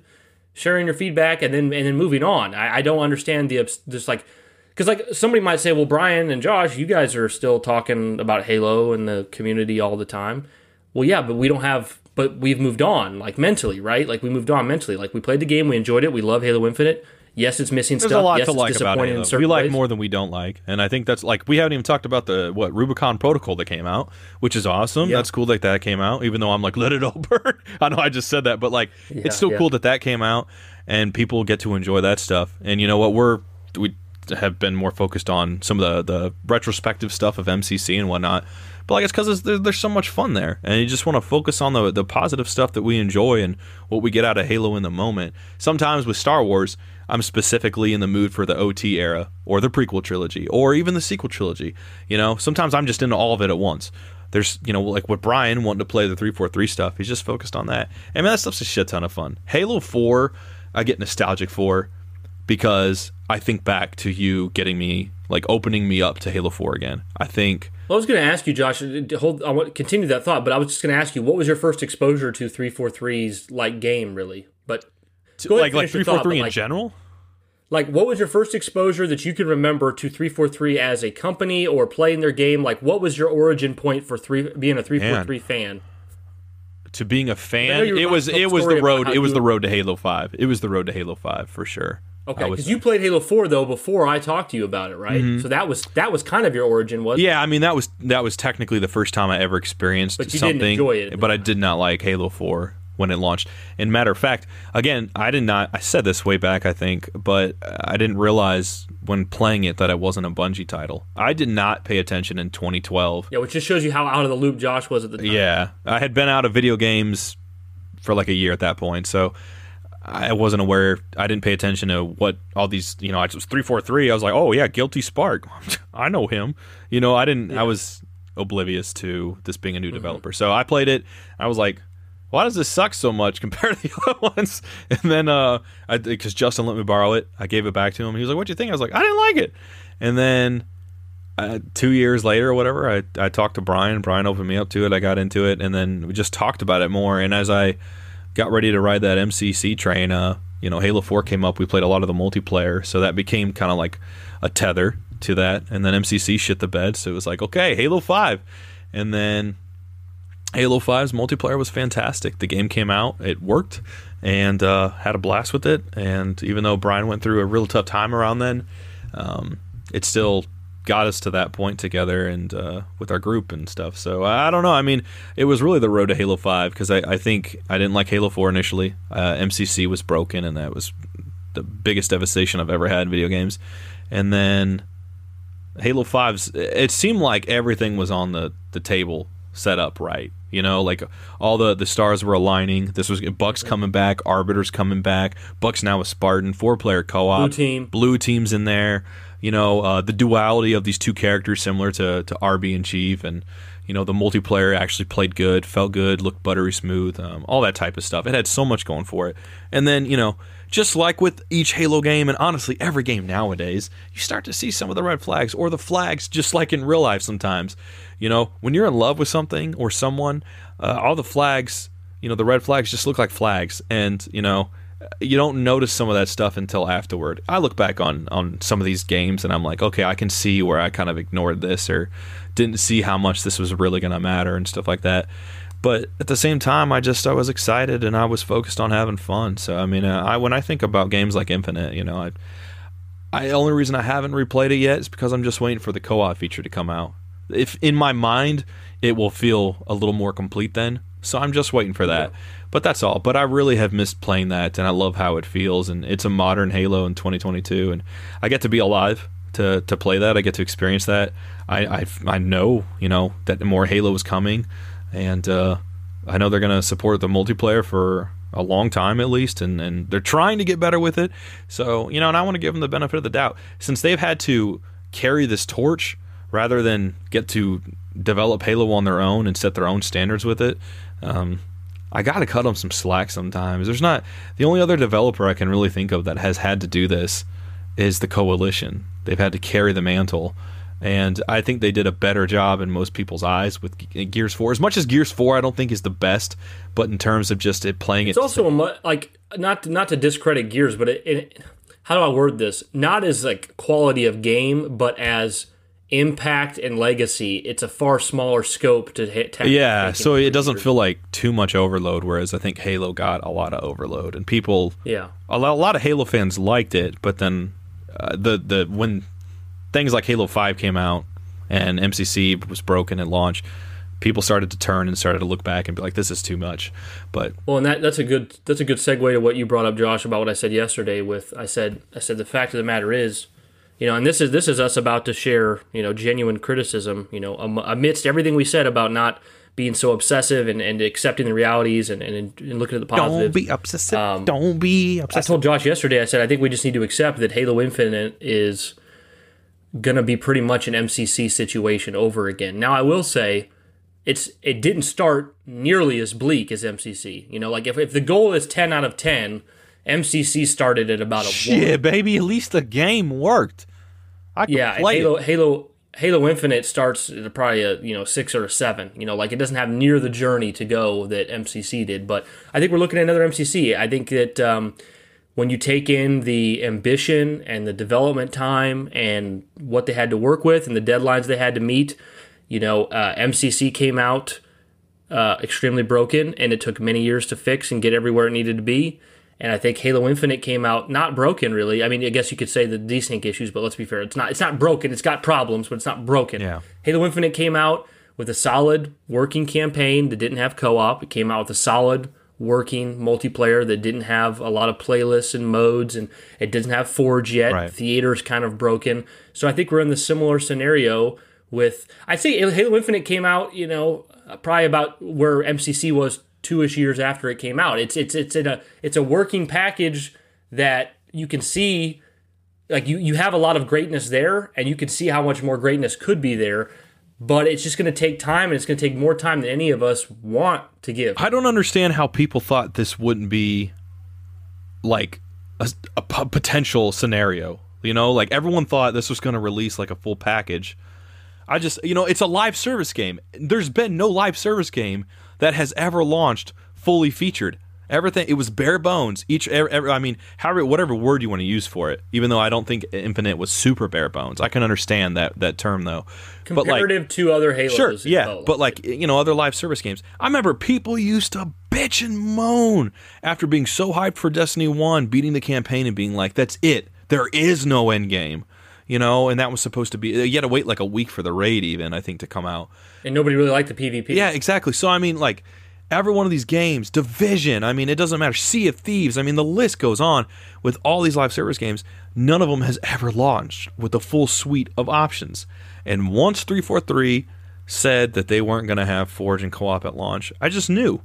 sharing your feedback, and then and then moving on. I, I don't understand the just like because like somebody might say, well, Brian and Josh, you guys are still talking about Halo and the community all the time. Well, yeah, but we don't have, but we've moved on, like mentally, right? Like we moved on mentally. Like we played the game, we enjoyed it, we love Halo Infinite. Yes, it's missing There's stuff. a lot yes, to like about Halo. We like ways. more than we don't like, and I think that's like we haven't even talked about the what Rubicon Protocol that came out, which is awesome. Yeah. That's cool that that came out. Even though I'm like, let it all burn. I know I just said that, but like, yeah, it's still yeah. cool that that came out, and people get to enjoy that stuff. And you know what? We're we have been more focused on some of the, the retrospective stuff of MCC and whatnot. But like it's because there's, there's so much fun there, and you just want to focus on the the positive stuff that we enjoy and what we get out of Halo in the moment. Sometimes with Star Wars, I'm specifically in the mood for the OT era or the prequel trilogy or even the sequel trilogy. You know, sometimes I'm just into all of it at once. There's, you know, like what Brian wanting to play the 343 stuff. He's just focused on that. And man, that stuff's a shit ton of fun. Halo 4, I get nostalgic for because I think back to you getting me like opening me up to Halo 4 again. I think well, I was going to ask you, Josh. Uh, hold, I want continue that thought, but I was just going to ask you, what was your first exposure to 343's like game, really? But go like like 343 in like, general. Like, what was your first exposure that you can remember to 343 as a company or playing their game? Like, what was your origin point for three being a 343 fan? To being a fan, it was it was the road. It was the road to Halo Five. It was the road to Halo Five for sure. Okay, because you played Halo Four though before I talked to you about it, right? Mm-hmm. So that was that was kind of your origin, was Yeah, I mean that was that was technically the first time I ever experienced but something. Didn't enjoy it, but I did not like Halo Four when it launched. And matter of fact, again, I did not. I said this way back, I think, but I didn't realize when playing it that it wasn't a Bungie title. I did not pay attention in 2012. Yeah, which just shows you how out of the loop Josh was at the time. Yeah, I had been out of video games for like a year at that point, so I wasn't aware. I didn't pay attention to what all these. You know, I was three four three. I was like, oh yeah, Guilty Spark. I know him. You know, I didn't. Yeah. I was oblivious to this being a new mm-hmm. developer. So I played it. I was like, why does this suck so much compared to the other ones? And then, uh, because Justin let me borrow it, I gave it back to him. He was like, "What do you think?" I was like, "I didn't like it." And then, uh, two years later or whatever, I I talked to Brian. Brian opened me up to it. I got into it, and then we just talked about it more. And as I got ready to ride that MCC train, uh, you know, Halo 4 came up. We played a lot of the multiplayer, so that became kind of like a tether to that. And then MCC shit the bed, so it was like, okay, Halo 5. And then Halo 5's multiplayer was fantastic. The game came out, it worked, and uh, had a blast with it. And even though Brian went through a real tough time around then, um, it still got us to that point together and uh, with our group and stuff. So I don't know. I mean, it was really the road to Halo Five because I, I think I didn't like Halo Four initially. Uh, MCC was broken, and that was the biggest devastation I've ever had in video games. And then Halo 5's it seemed like everything was on the, the table set up right. You know, like all the, the stars were aligning. This was Buck's coming back, Arbiters coming back. Buck's now a Spartan, four player co op. Blue team. Blue team's in there. You know, uh, the duality of these two characters similar to, to RB and Chief and you know the multiplayer actually played good felt good looked buttery smooth um, all that type of stuff. It had so much going for it. And then you know just like with each halo game and honestly every game nowadays you start to see some of the red flags or the flags just like in real life sometimes. You know when you're in love with something or someone uh, all the flags you know the red flags just look like flags. And you know you don't notice some of that stuff until afterward. I look back on on some of these games and I'm like, okay, I can see where I kind of ignored this or didn't see how much this was really going to matter and stuff like that. But at the same time, I just I was excited and I was focused on having fun. So I mean, uh, I when I think about games like Infinite, you know, I I only reason I haven't replayed it yet is because I'm just waiting for the co-op feature to come out. If in my mind, it will feel a little more complete then. So I'm just waiting for that. Yeah. But that's all. But I really have missed playing that, and I love how it feels. And it's a modern Halo in 2022, and I get to be alive to to play that. I get to experience that. I I, I know you know that more Halo is coming, and uh, I know they're going to support the multiplayer for a long time at least, and and they're trying to get better with it. So you know, and I want to give them the benefit of the doubt since they've had to carry this torch rather than get to develop Halo on their own and set their own standards with it. Um, I got to cut them some slack sometimes. There's not the only other developer I can really think of that has had to do this is the coalition. They've had to carry the mantle. And I think they did a better job in most people's eyes with Gears 4. As much as Gears 4 I don't think is the best, but in terms of just it playing it's it. It's also a, like not to, not to discredit Gears, but it, it, how do I word this? Not as like quality of game, but as impact and legacy, it's a far smaller scope to hit. Yeah, so it doesn't feel like too much overload. Whereas I think Halo got a lot of overload, and people, yeah, a lot, a lot of Halo fans liked it. But then uh, the the when things like Halo Five came out and MCC was broken at launch, people started to turn and started to look back and be like, "This is too much." But well, and that that's a good that's a good segue to what you brought up, Josh, about what I said yesterday. With I said I said the fact of the matter is you know, and this is this is us about to share, you know, genuine criticism, you know, amidst everything we said about not being so obsessive and, and accepting the realities and, and, and looking at the positives. Don't be obsessive. Um, Don't be obsessive. I told Josh yesterday, I said, I think we just need to accept that Halo Infinite is going to be pretty much an MCC situation over again. Now, I will say, it's it didn't start nearly as bleak as MCC. You know, like if, if the goal is 10 out of 10, MCC started at about a Shit, one. baby, at least the game worked. I yeah, Halo, it. Halo, Halo Infinite starts at probably a you know six or a seven. You know, like it doesn't have near the journey to go that MCC did. But I think we're looking at another MCC. I think that um, when you take in the ambition and the development time and what they had to work with and the deadlines they had to meet, you know, uh, MCC came out uh, extremely broken, and it took many years to fix and get everywhere it needed to be. And I think Halo Infinite came out not broken really. I mean, I guess you could say the desync issues, but let's be fair, it's not it's not broken. It's got problems, but it's not broken. Yeah. Halo Infinite came out with a solid working campaign that didn't have co-op. It came out with a solid working multiplayer that didn't have a lot of playlists and modes and it doesn't have Forge yet. Right. Theater's kind of broken. So I think we're in the similar scenario with I'd say Halo Infinite came out, you know, probably about where MCC was two-ish years after it came out. It's it's it's in a it's a working package that you can see like you you have a lot of greatness there and you can see how much more greatness could be there but it's just going to take time and it's going to take more time than any of us want to give. I don't understand how people thought this wouldn't be like a, a potential scenario you know? Like everyone thought this was going to release like a full package. I just you know it's a live service game. There's been no live service game that has ever launched fully featured. Everything it was bare bones. Each, every, I mean, however, whatever word you want to use for it. Even though I don't think Infinite was super bare bones, I can understand that that term though. Comparative like, to other Halos, sure, yeah. But like you know, other live service games. I remember people used to bitch and moan after being so hyped for Destiny One, beating the campaign and being like, "That's it. There is no end game." You know, and that was supposed to be. You had to wait like a week for the raid, even I think, to come out. And nobody really liked the PvP. Yeah, exactly. So I mean, like every one of these games, Division. I mean, it doesn't matter. Sea of Thieves. I mean, the list goes on with all these live service games. None of them has ever launched with the full suite of options. And once 343 said that they weren't going to have Forge and co-op at launch, I just knew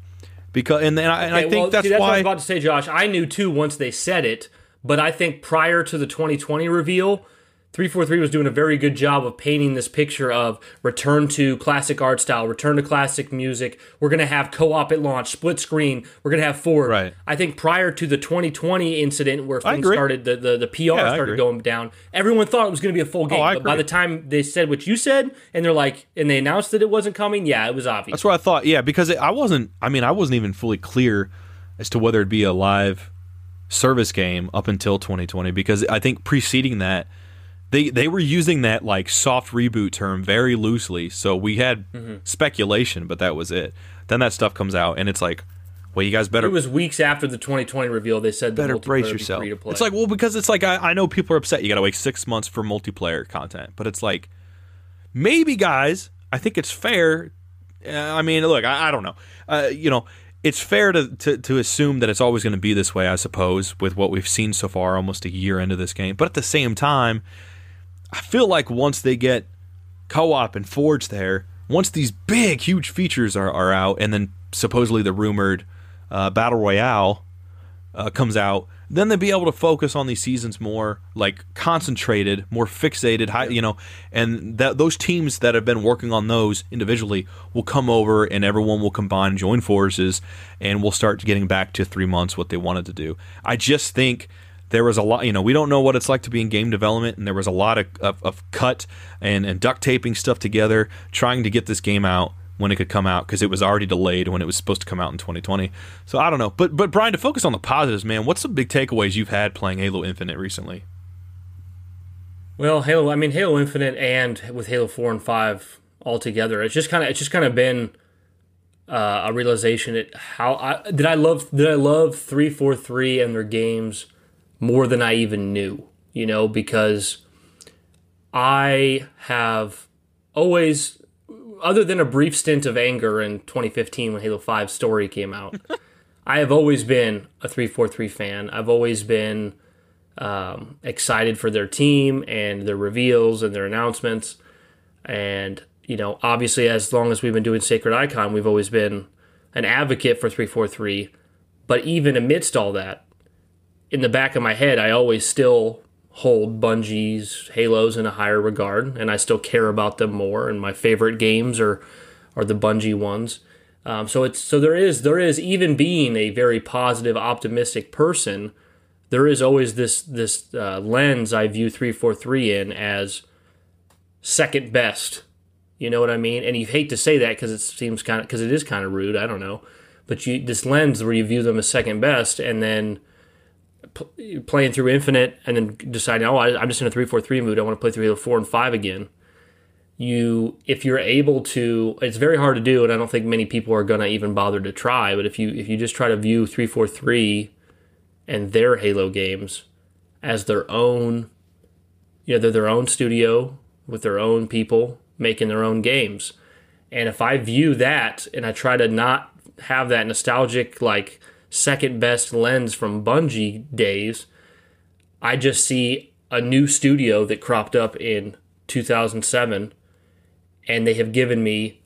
because and, and I, and I think well, that's, see, that's why what I was about to say, Josh. I knew too once they said it, but I think prior to the 2020 reveal, 343 was doing a very good job of painting this picture of return to classic art style, return to classic music. We're going to have co op at launch, split screen. We're going to have Forge. Right. I think prior to the 2020 incident where things started, the, the, the PR Yeah, started going down, everyone thought it was going to be a full oh, game. Oh, but by the time they said what you said, and they're like, and they announced that it wasn't coming, yeah, it was obvious. That's what I thought. Yeah, because it, I wasn't. I mean, I wasn't even fully clear as to whether it'd be a live service game up until 2020. Because I think preceding that, they they were using that like soft reboot term very loosely. So we had speculation, but that was it. Then that stuff comes out, and it's like, well, you guys better It was weeks after the 2020 reveal. They said better multiplayer brace yourself. free to play. It's like, well, because it's like I, I know people are upset. You got to wait six months for multiplayer content, but it's like maybe, guys. I think it's fair. Uh, I mean, look, I, I don't know. Uh, you know, it's fair to, to to assume that it's always going to be this way. I suppose with what we've seen so far, almost a year into this game. But at the same time, I feel like once they get co-op and Forge there, once these big, huge features are, are out, and then supposedly the rumored uh, battle royale uh, comes out, then they'll be able to focus on these seasons more like concentrated, more fixated, high, you know, and that those teams that have been working on those individually will come over and everyone will combine, join forces, and we'll start getting back to three months what they wanted to do. I just think there was a lot, you know, we don't know what it's like to be in game development, and there was a lot of, of, of cut and, and duct taping stuff together trying to get this game out when it could come out because it was already delayed when it was supposed to come out in 2020. So I don't know, but but Brian, to focus on the positives, man, what's some big takeaways you've had playing Halo Infinite recently? Well, Halo. I mean, Halo Infinite and with Halo Four and Five all together, it's just kind of it's just kind of been uh, a realization that how I, did I love did I love three four three and their games more than I even knew. You know, because I have always, other than a brief stint of anger in 2015 when Halo 5 Story came out, I have always been a 343 fan. I've always been um, excited for their team and their reveals and their announcements. And, you know, obviously, as long as we've been doing Sacred Icon, we've always been an advocate for 343. But even amidst all that, in the back of my head, I always still hold Bungie's Halos in a higher regard, and I still care about them more. And my favorite games are are the Bungie ones. Um, so it's so there is there is even being a very positive, optimistic person, there is always this this uh, lens I view three four three in as second best. You know what I mean? And you hate to say that because it seems kind of because it is kind of rude. I don't know, but you this lens where you view them as second best, and then playing through Infinite, and then deciding, oh, I, I'm just in a three four three mood. I want to play through Halo four and five again. You, if you're able to, it's very hard to do, and I don't think many people are gonna even bother to try. But if you if you just try to view three four three and their Halo games as their own, you know, they're their own studio with their own people making their own games. And if I view that and I try to not have that nostalgic, like second best lens from Bungie days, I just see a new studio that cropped up in 2007 and they have given me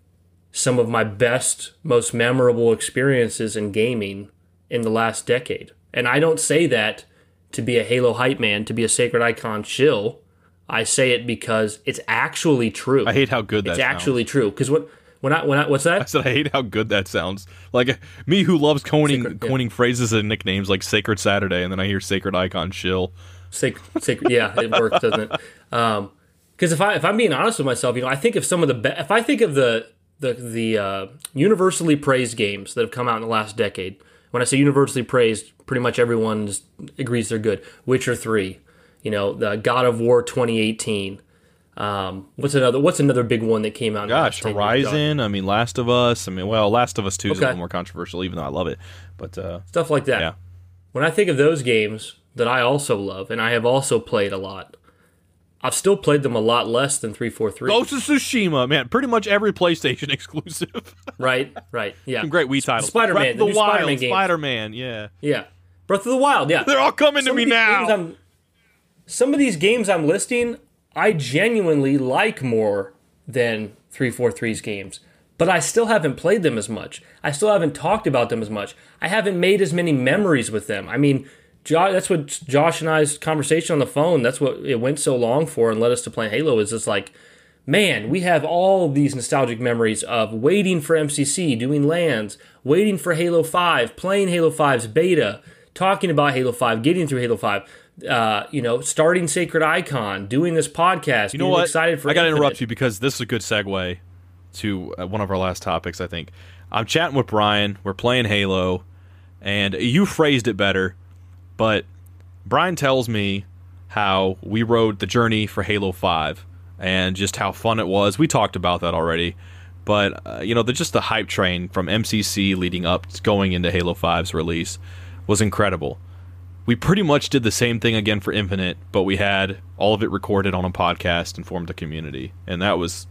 some of my best, most memorable experiences in gaming in the last decade. And I don't say that to be a Halo hype man, to be a Sacred Icon shill. I say it because it's actually true. I hate how good that it's sounds. actually true. Because what when I when I what's that? I said I hate how good that sounds. Like me who loves coining Sacred, yeah. coining phrases and nicknames like Sacred Saturday, and then I hear Sacred Icon Shill. Sacred, sacred yeah, it works, doesn't it? Um, because if I if I'm being honest with myself, you know, I think of some of the be- if I think of the the the uh, universally praised games that have come out in the last decade. When I say universally praised, pretty much everyone agrees they're good. Witcher three, you know, the God of War 2018. Um, what's another What's another big one that came out? Gosh, last 10 years? Horizon. I mean, Last of Us. I mean, well, Last of Us Two is a little more controversial, even though I love it. But uh, stuff like that. yeah, When I think of those games that I also love and I have also played a lot, I've still played them a lot less than 343. Ghost of Tsushima, man, pretty much every PlayStation exclusive. right, right, yeah. Some great Wii titles. Spider-Man, the the, new Wild, Spider-Man. Spider-Man, yeah. Yeah. Breath of the Wild, yeah. They're all coming Some to me now. Some of these games I'm listing, I genuinely like more than 343's games. But I still haven't played them as much. I still haven't talked about them as much. I haven't made as many memories with them. I mean, that's what Josh and I's conversation on the phone, that's what it went so long for and led us to playing Halo is just like, man, we have all these nostalgic memories of waiting for MCC, doing LANs, waiting for Halo 5, playing Halo 5's beta, talking about Halo 5, getting through Halo 5, uh, you know, starting Sacred Icon, doing this podcast, You know being what? excited for I got to interrupt you because this is a good segue to uh, one of our last topics, I think. I'm chatting with Brian. We're playing Halo, and you phrased it better, but Brian tells me how we rode the journey for Halo 5 and just how fun it was. We talked about that already. But, uh, you know, the, just the hype train from MCC leading up to going into Halo 5's release was incredible. We pretty much did the same thing again for Infinite, but we had all of it recorded on a podcast and formed a community. And that was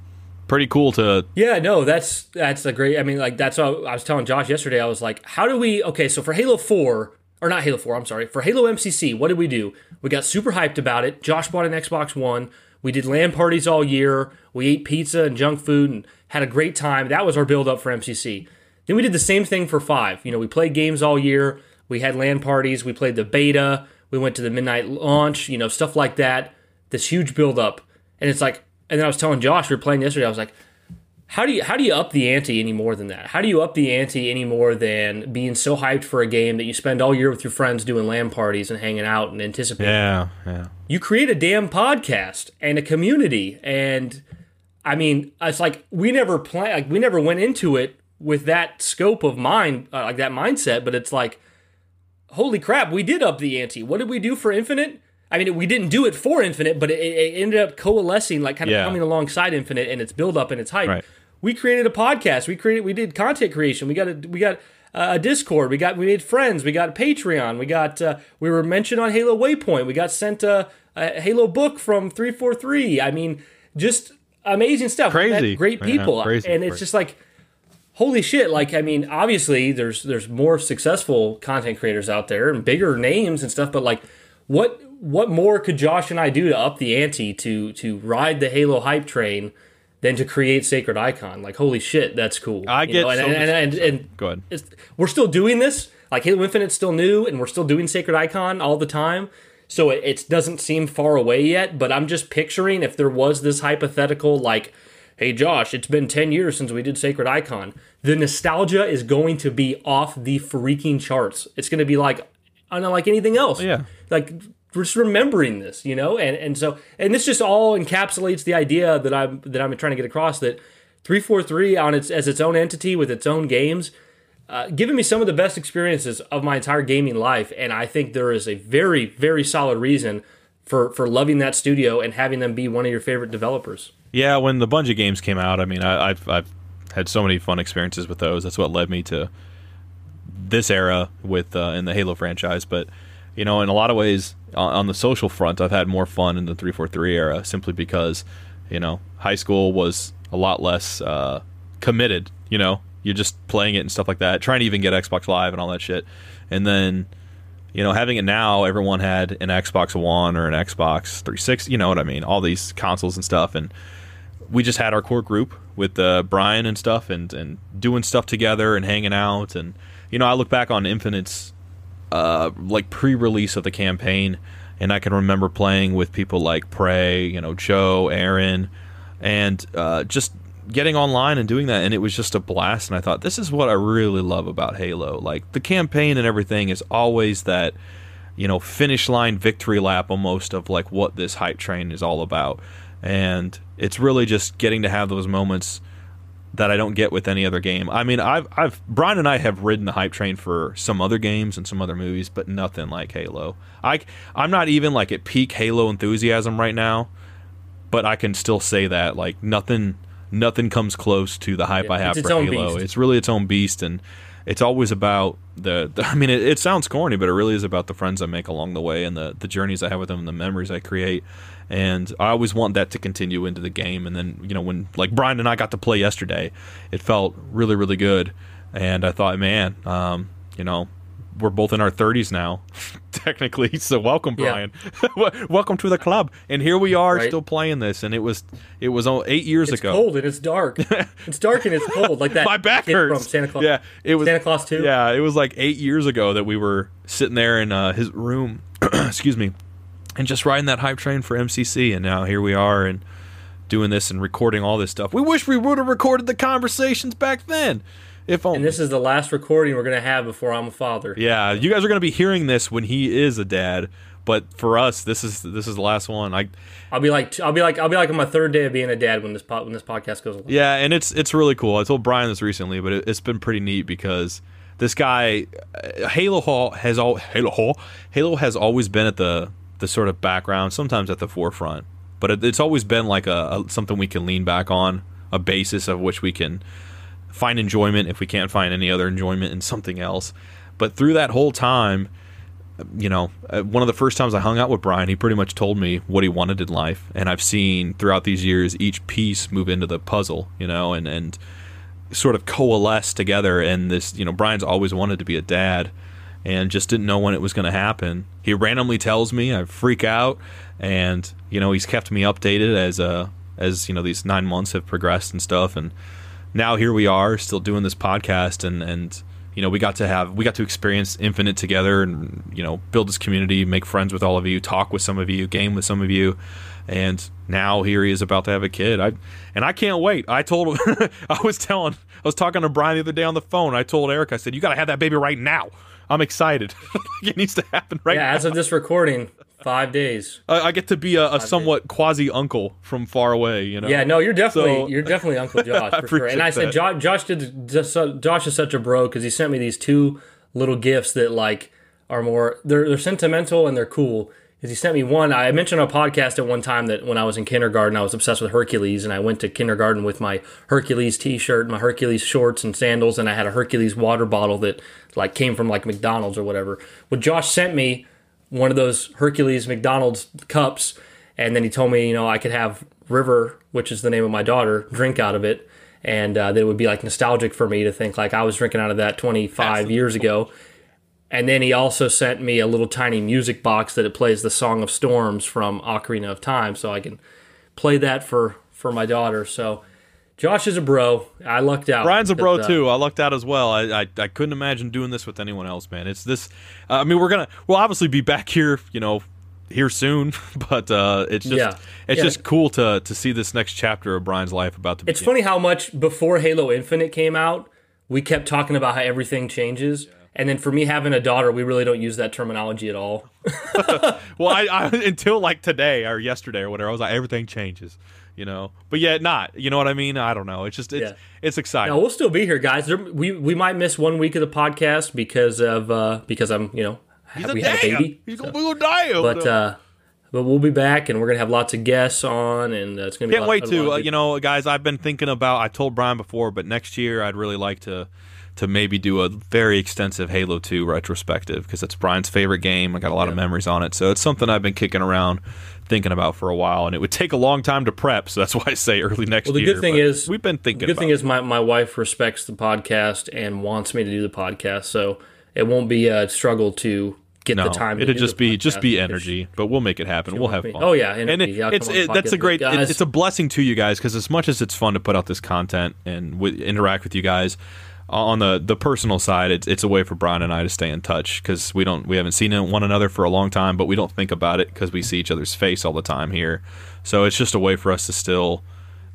pretty cool to Yeah, no, that's that's a great. I mean, like that's what I was telling Josh yesterday. I was like, how do we? Okay, so for Halo Four or not Halo Four, I'm sorry, for Halo MCC, what did we do? We got super hyped about it. Josh bought an Xbox One. We did LAN parties all year. We ate pizza and junk food and had a great time. That was our build up for MCC. Then we did the same thing for Five. You know, we played games all year. We had LAN parties. We played the beta. We went to the midnight launch. You know, stuff like that. This huge build up, and it's like. And then I was telling Josh, we were playing yesterday. I was like, how do you how do you up the ante any more than that? How do you up the ante any more than being so hyped for a game that you spend all year with your friends doing LAN parties and hanging out and anticipating? Yeah, yeah. You create a damn podcast and a community, and I mean, it's like we never plan, like we never went into it with that scope of mind, uh, like that mindset. But it's like, holy crap, we did up the ante. What did we do for Infinite? I mean, we didn't do it for Infinite, but it, it ended up coalescing, like kind of Yeah. coming alongside Infinite and its build up and its hype. Right. We created a podcast. We created, we did content creation. We got a, we got a Discord. We got, we made friends. We got Patreon. We got, uh, we were mentioned on Halo Waypoint. We got sent a, a Halo book from three four three. I mean, just amazing stuff. Crazy. great Yeah, people, crazy, and it's crazy. just like holy shit like i mean obviously there's there's more successful content creators out there and bigger names and stuff but like what what more could josh and i do to up the ante to to ride the halo hype train than to create sacred icon like holy shit that's cool I You get know, and, so and, and, and, and Go ahead. we're still doing this. Like Halo Infinite's still new, and we're still doing Sacred Icon all the time. So it, it doesn't seem far away yet. But I'm just picturing if there was this hypothetical, like, hey Josh, it's been 10 years since we did Sacred Icon. The nostalgia is going to be off the freaking charts. It's going to be like unlike anything else. Yeah. Like just remembering this, you know, and and so and this just all encapsulates the idea that I'm that I'm trying to get across that 343 on its as its own entity with its own games uh, given me some of the best experiences of my entire gaming life, and I think there is a very, very solid reason for for loving that studio and having them be one of your favorite developers. Yeah, when the Bungie games came out, I mean, I, I've I've had so many fun experiences with those. That's what led me to this era with uh, in the Halo franchise. But you know, in a lot of ways, on, the social front, I've had more fun in the three four three era simply because you know high school was a lot less uh, committed. You know, you're just playing it and stuff like that, trying to even get Xbox Live and all that shit, and then. You know, having it now, everyone had an Xbox One or an Xbox 360. You know what I mean? All these consoles and stuff, and we just had our core group with uh, Brian and stuff, and and doing stuff together and hanging out. And you know, I look back on Infinite's uh, like pre-release of the campaign, and I can remember playing with people like Prey, you know, Joe, Aaron, and uh, just getting online and doing that, and it was just a blast. And I thought, this is what I really love about Halo. Like the campaign and everything is always that you know finish line victory lap almost of like what this hype train is all about and it's really just getting to have those moments that I don't get with any other game. I mean, I've I've Brian and I have ridden the hype train for some other games and some other movies, but nothing like Halo. I I'm not even like at peak Halo enthusiasm right now, but I can still say that like nothing nothing comes close to the hype Yeah, I have for Halo. beast. It's really its own beast and it's always about the, the I mean, it, it, sounds corny, but it really is about the friends I make along the way and the, the journeys I have with them and the memories I create. And I always want that to continue into the game. And then, you know, when like Brian and I got to play yesterday, it felt really, really good. And I thought, man, um, you know, we're both in our 30s now, technically. So welcome, Brian. Yeah. welcome to the club. And here we are, right. still playing this. And it was it was eight years it's ago. It's cold and it's dark. it's dark and it's cold, like that. My back hurts. From Santa Claus. Yeah, it was Santa Claus too. Yeah, it was like eight years ago that we were sitting there in uh, his room. excuse me, and just riding that hype train for MCC. And now here we are and doing this and recording all this stuff. We wish we would have recorded the conversations back then. If only. And this is the last recording we're going to have before I'm a father. Yeah, you guys are going to be hearing this when he is a dad, but for us, this is this is the last one. I I'll be like I'll be like I'll be like on my third day of being a dad when this po- when this podcast goes. Yeah, and it's it's really cool. I told Brian this recently, but it, has been pretty neat because this guy uh, Halo Hall has all Halo Hall Halo has always been at the the sort of background, sometimes at the forefront, but it, it's always been like a, a something we can lean back on, a basis of which we can find enjoyment if we can't find any other enjoyment in something else. But through that whole time, you know, uh, one of the first times I hung out with Brian, he pretty much told me what he wanted in life, and I've seen throughout these years each piece move into the puzzle, you know, and and sort of coalesce together. And this, you know, Brian's always wanted to be a dad, and just didn't know when it was going to happen. He randomly tells me, I freak out, and you know, he's kept me updated as uh as you know these nine months have progressed and stuff, and now here we are still doing this podcast and and you know we got to have we got to experience infinite together and you know build this community make friends with all of you talk with some of you game with some of you. And now here he is about to have a kid. I and i can't wait. I told him i was telling i was talking to brian the other day on the phone. I told eric i said you got to have that baby right now. I'm excited. It needs to happen right yeah now. as of this recording Five days. I, I get to be a, a somewhat quasi uncle from far away. You know. Yeah, no, you're definitely so, you're definitely Uncle Josh for sure. And I said Josh, Josh did just Josh is such a bro because he sent me these two little gifts that like are more they're they're sentimental and they're cool. Because he sent me one. I mentioned on a podcast at one time that when I was in kindergarten, I was obsessed with Hercules, and I went to kindergarten with my Hercules T-shirt, my Hercules shorts and sandals, and I had a Hercules water bottle that like came from like McDonald's or whatever. What Josh sent me one of those Hercules McDonald's cups, and then he told me, you know, I could have River, which is the name of my daughter, drink out of it, and uh, that it would be like nostalgic for me to think like I was drinking out of that 25 Absolutely. years ago. And then he also sent me a little tiny music box that it plays the Song of Storms from Ocarina of Time, so I can play that for for my daughter. So Josh is a bro. I lucked out. Brian's a bro uh, too. I lucked out as well. I, I, I couldn't imagine doing this with anyone else, man. It's this. Uh, I mean, we're gonna we'll obviously be back here, you know, here soon. But uh, it's just yeah. it's yeah. just cool to to see this next chapter of Brian's life about to. Be. It's funny how much before Halo Infinite came out, we kept talking about how everything changes. Yeah. And then for me having a daughter, we really don't use that terminology at all. well, I, I until like today or yesterday or whatever, I was like, everything changes you know. But yet not. You know what I mean? I don't know. It's just it's yeah. it's exciting. No, we'll still be here, guys. There, we we might miss one week of the podcast because of uh because I'm you know He's we a have a baby. He's so. gonna die. But uh, but we'll be back and we're gonna have lots of guests on and uh, it's gonna be. Can't wait to uh, you know, guys. I've been thinking about. I told Brian before, but next year I'd really like to to maybe do a very extensive Halo 2 retrospective because it's Brian's favorite game. I got a lot yeah. of memories on it. So it's something I've been kicking around thinking about for a while, and it would take a long time to prep. So that's why I say early next year. Well, the year, good thing is we've been thinking. The good thing it. is my my wife respects the podcast and wants me to do the podcast, so it won't be a struggle to get no, the time. It'll just be just be energy, but we'll make it happen. We'll have fun. Oh yeah, energy. and it, it's it, that's a great. It, it's a blessing to you guys because as much as it's fun to put out this content and w- interact with you guys, Uh, on the the personal side, it's it's a way for Brian and I to stay in touch because we don't we haven't seen one another for a long time, but we don't think about it because we see each other's face all the time here. So it's just a way for us to still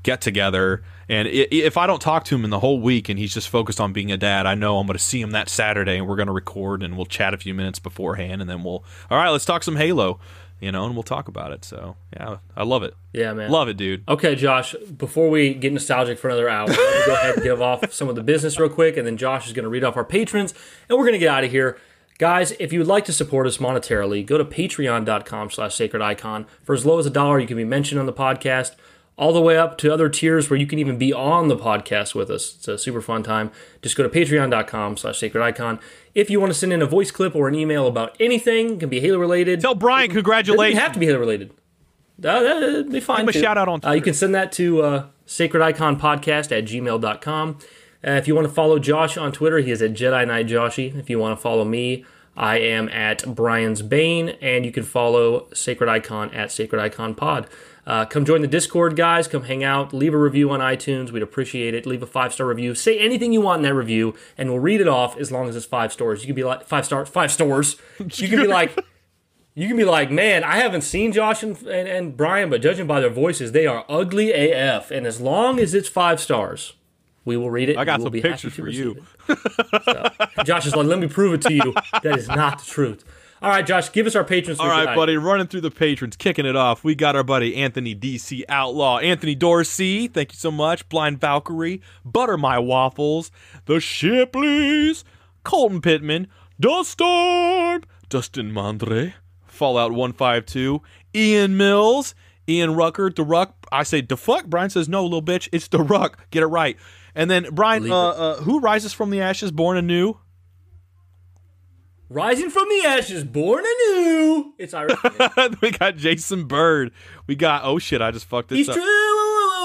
get together. And if I don't talk to him in the whole week and he's just focused on being a dad, I know I'm going to see him that Saturday and we're going to record and we'll chat a few minutes beforehand and then we'll all right, let's talk some Halo you know, and we'll talk about it. So yeah, I love it. Yeah, man, love it, dude. Okay, Josh. Before we get nostalgic for another hour, go ahead and give off some of the business real quick, and then Josh is going to read off our patrons, and we're going to get out of here. Guys, if you would like to support us monetarily, go to patreon.com slash sacred icon. For as low as a dollar, you can be mentioned on the podcast. All the way up to other tiers where you can even be on the podcast with us. It's a super fun time. Just go to patreon.com slash sacred icon. If you want to send in a voice clip or an email about anything, it can be Halo related. Tell Brian congratulations. even have to be Halo related. Uh, that'd be fine. Give him a shout out on Uh, you can send that to uh, sacrediconpodcast at gmail.com. Uh, if you want to follow Josh on Twitter, he is at Jedi Knight Joshy. If you want to follow me, I am at Brian's Bane, and you can follow Sacred Icon at Sacred Icon Pod. Uh, come join the Discord, guys. Come hang out. Leave a review on iTunes. We'd appreciate it. Leave a five star review. Say anything you want in that review, and we'll read it off as long as it's five stars. You can be like five star, five stars. You can be like. You can be like, man, I haven't seen Josh and, and, and Brian, but judging by their voices, they are ugly AF. And as long as it's five stars, we will read it. I got some be pictures for you. So, Josh is like, let me prove it to you. That is not the truth. All right, Josh, give us our patrons. All right, buddy, running through the patrons, kicking it off. We got our buddy Anthony DC Outlaw, Anthony Dorsey, thank you so much. Blind Valkyrie, Butter My Waffles, The Shipleys, Colton Pittman, Duststorm, Dustin Mandre, Fallout 152, Ian Mills, Ian Rucker, the Ruck. I say the fuck. Brian says no, little bitch. It's the Ruck. Get it right. And then Brian, uh, uh, who rises from the ashes, born anew? Rising from the ashes, born anew. It's Irish. we got Jason Bird. We got oh shit, I just fucked this He's up. true.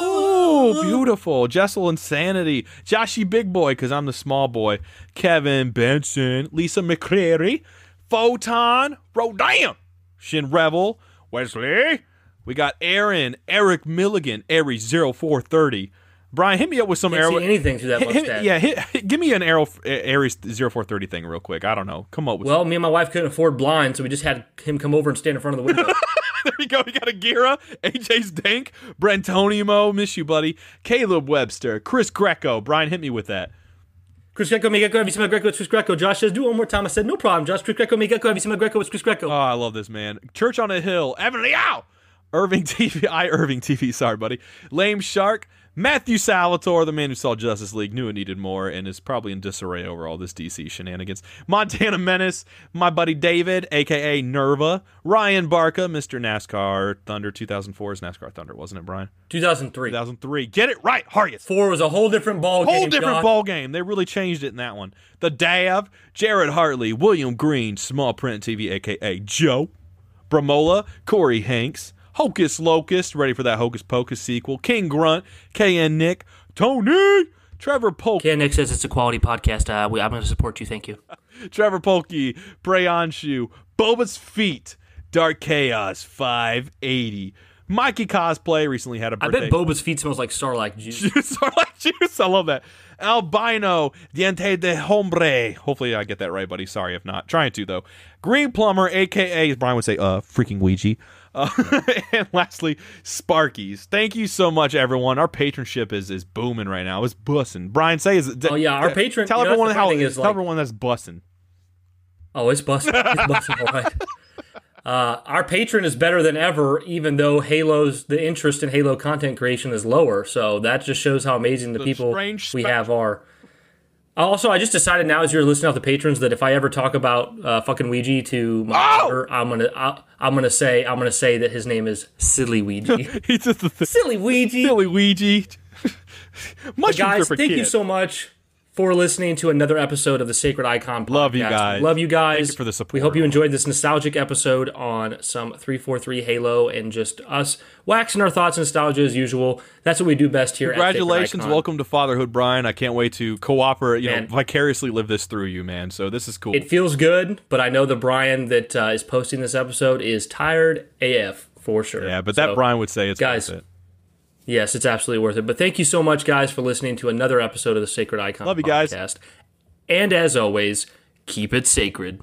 Oh, beautiful. Jessel Insanity. Joshy Big Boy, because I'm the small boy. Kevin Benson. Lisa McCreary. Photon. Rodan. Shin Rebel. Wesley. We got Aaron. Eric Milligan. Aries 0430. Brian, hit me up with some Can't arrow. see anything through that hit- hit- yeah, hit, hit- give me an arrow Aries 0430 thing real quick. I don't know. Come up with Well, me and my wife couldn't afford blinds, so we just had him come over and stand in front of the window. there you go. We got a Gira, AJ's Dank, Brentonimo, miss you, buddy. Caleb Webster, Chris Greco. Brian, hit me with that. Chris Greco, me Greco, have you seen my Greco? It's Chris Greco. Josh says, do it one more time. I said, no problem, Josh. Chris Greco, me Greco, have you seen my Greco? It's Chris Greco. Oh, I love this man. Church on a Hill, Evan Liao, Irving TV, I Irving TV. Sorry, buddy. Lame Shark, Matthew Salvatore, the man who saw Justice League, knew it needed more, and is probably in disarray over all this DC shenanigans. Montana Menace, my buddy David, aka Nerva, Ryan Barca, Mr. NASCAR Thunder 2004 is NASCAR Thunder, wasn't it, Brian? 2003. 2003. Get it right, Harriet. Four was a whole different ball whole game. Whole different ball game. They really changed it in that one. The Dav, Jared Hartley, William Green, Small Print TV, aka Joe, Bramola, Corey Hanks, Hocus Locust, ready for that Hocus Pocus sequel, King Grunt, KN Nick, Tony, Trevor Polk, Ken Nick says it's a quality podcast. Uh, we, I'm going to support you. Thank you. Trevor Polkey, Brayanshu, Boba's Feet, Dark Chaos 580. Mikey Cosplay recently had a I birthday. I bet Boba's feet smells like Starlight juice. Starlight Juice. I love that. Albino, Diente de Hombre. Hopefully I get that right, buddy. Sorry if not. Trying to, though. Green Plumber, a.k.a., as Brian would say, uh, freaking Ouija. Uh, and lastly, Sparkies. Thank you so much, everyone. Our patronship is is booming right now. It's bussing. Brian, say is Oh, yeah, our patron- Tell you know, everyone the how. is, tell like- everyone that's bussing. Oh, it's bussing. It's all right. Uh, our patron is better than ever, even though Halo's the interest in Halo content creation is lower. So that just shows how amazing the, people we have are. Also, I just decided now, as you're listening out the patrons, that if I ever talk about uh, fucking Ouija to my Oh! daughter, I'm gonna I, I'm gonna say I'm gonna say that his name is Silly Ouija. He's just the th- Silly Ouija. silly Ouija. Mushrooms guys, are for thank you so much for listening to another episode of the Sacred Icon podcast. Love you guys. Love you guys. Thank you for the support. We hope you enjoyed this nostalgic episode on some 343 Halo and just us waxing our thoughts and nostalgia as usual. That's what we do best here. at Congratulations, welcome to fatherhood, Brian. I can't wait to cooperate, you Man. know, vicariously live this through you, man. So this is cool. It feels good, but I know the Brian that uh, is posting this episode is tired AF for sure. yeah, but that So, Brian would say it's guys, worth it. Yes, it's absolutely worth it. But thank you so much, guys, for listening to another episode of the Sacred Icon Love you guys. And as always, keep it sacred.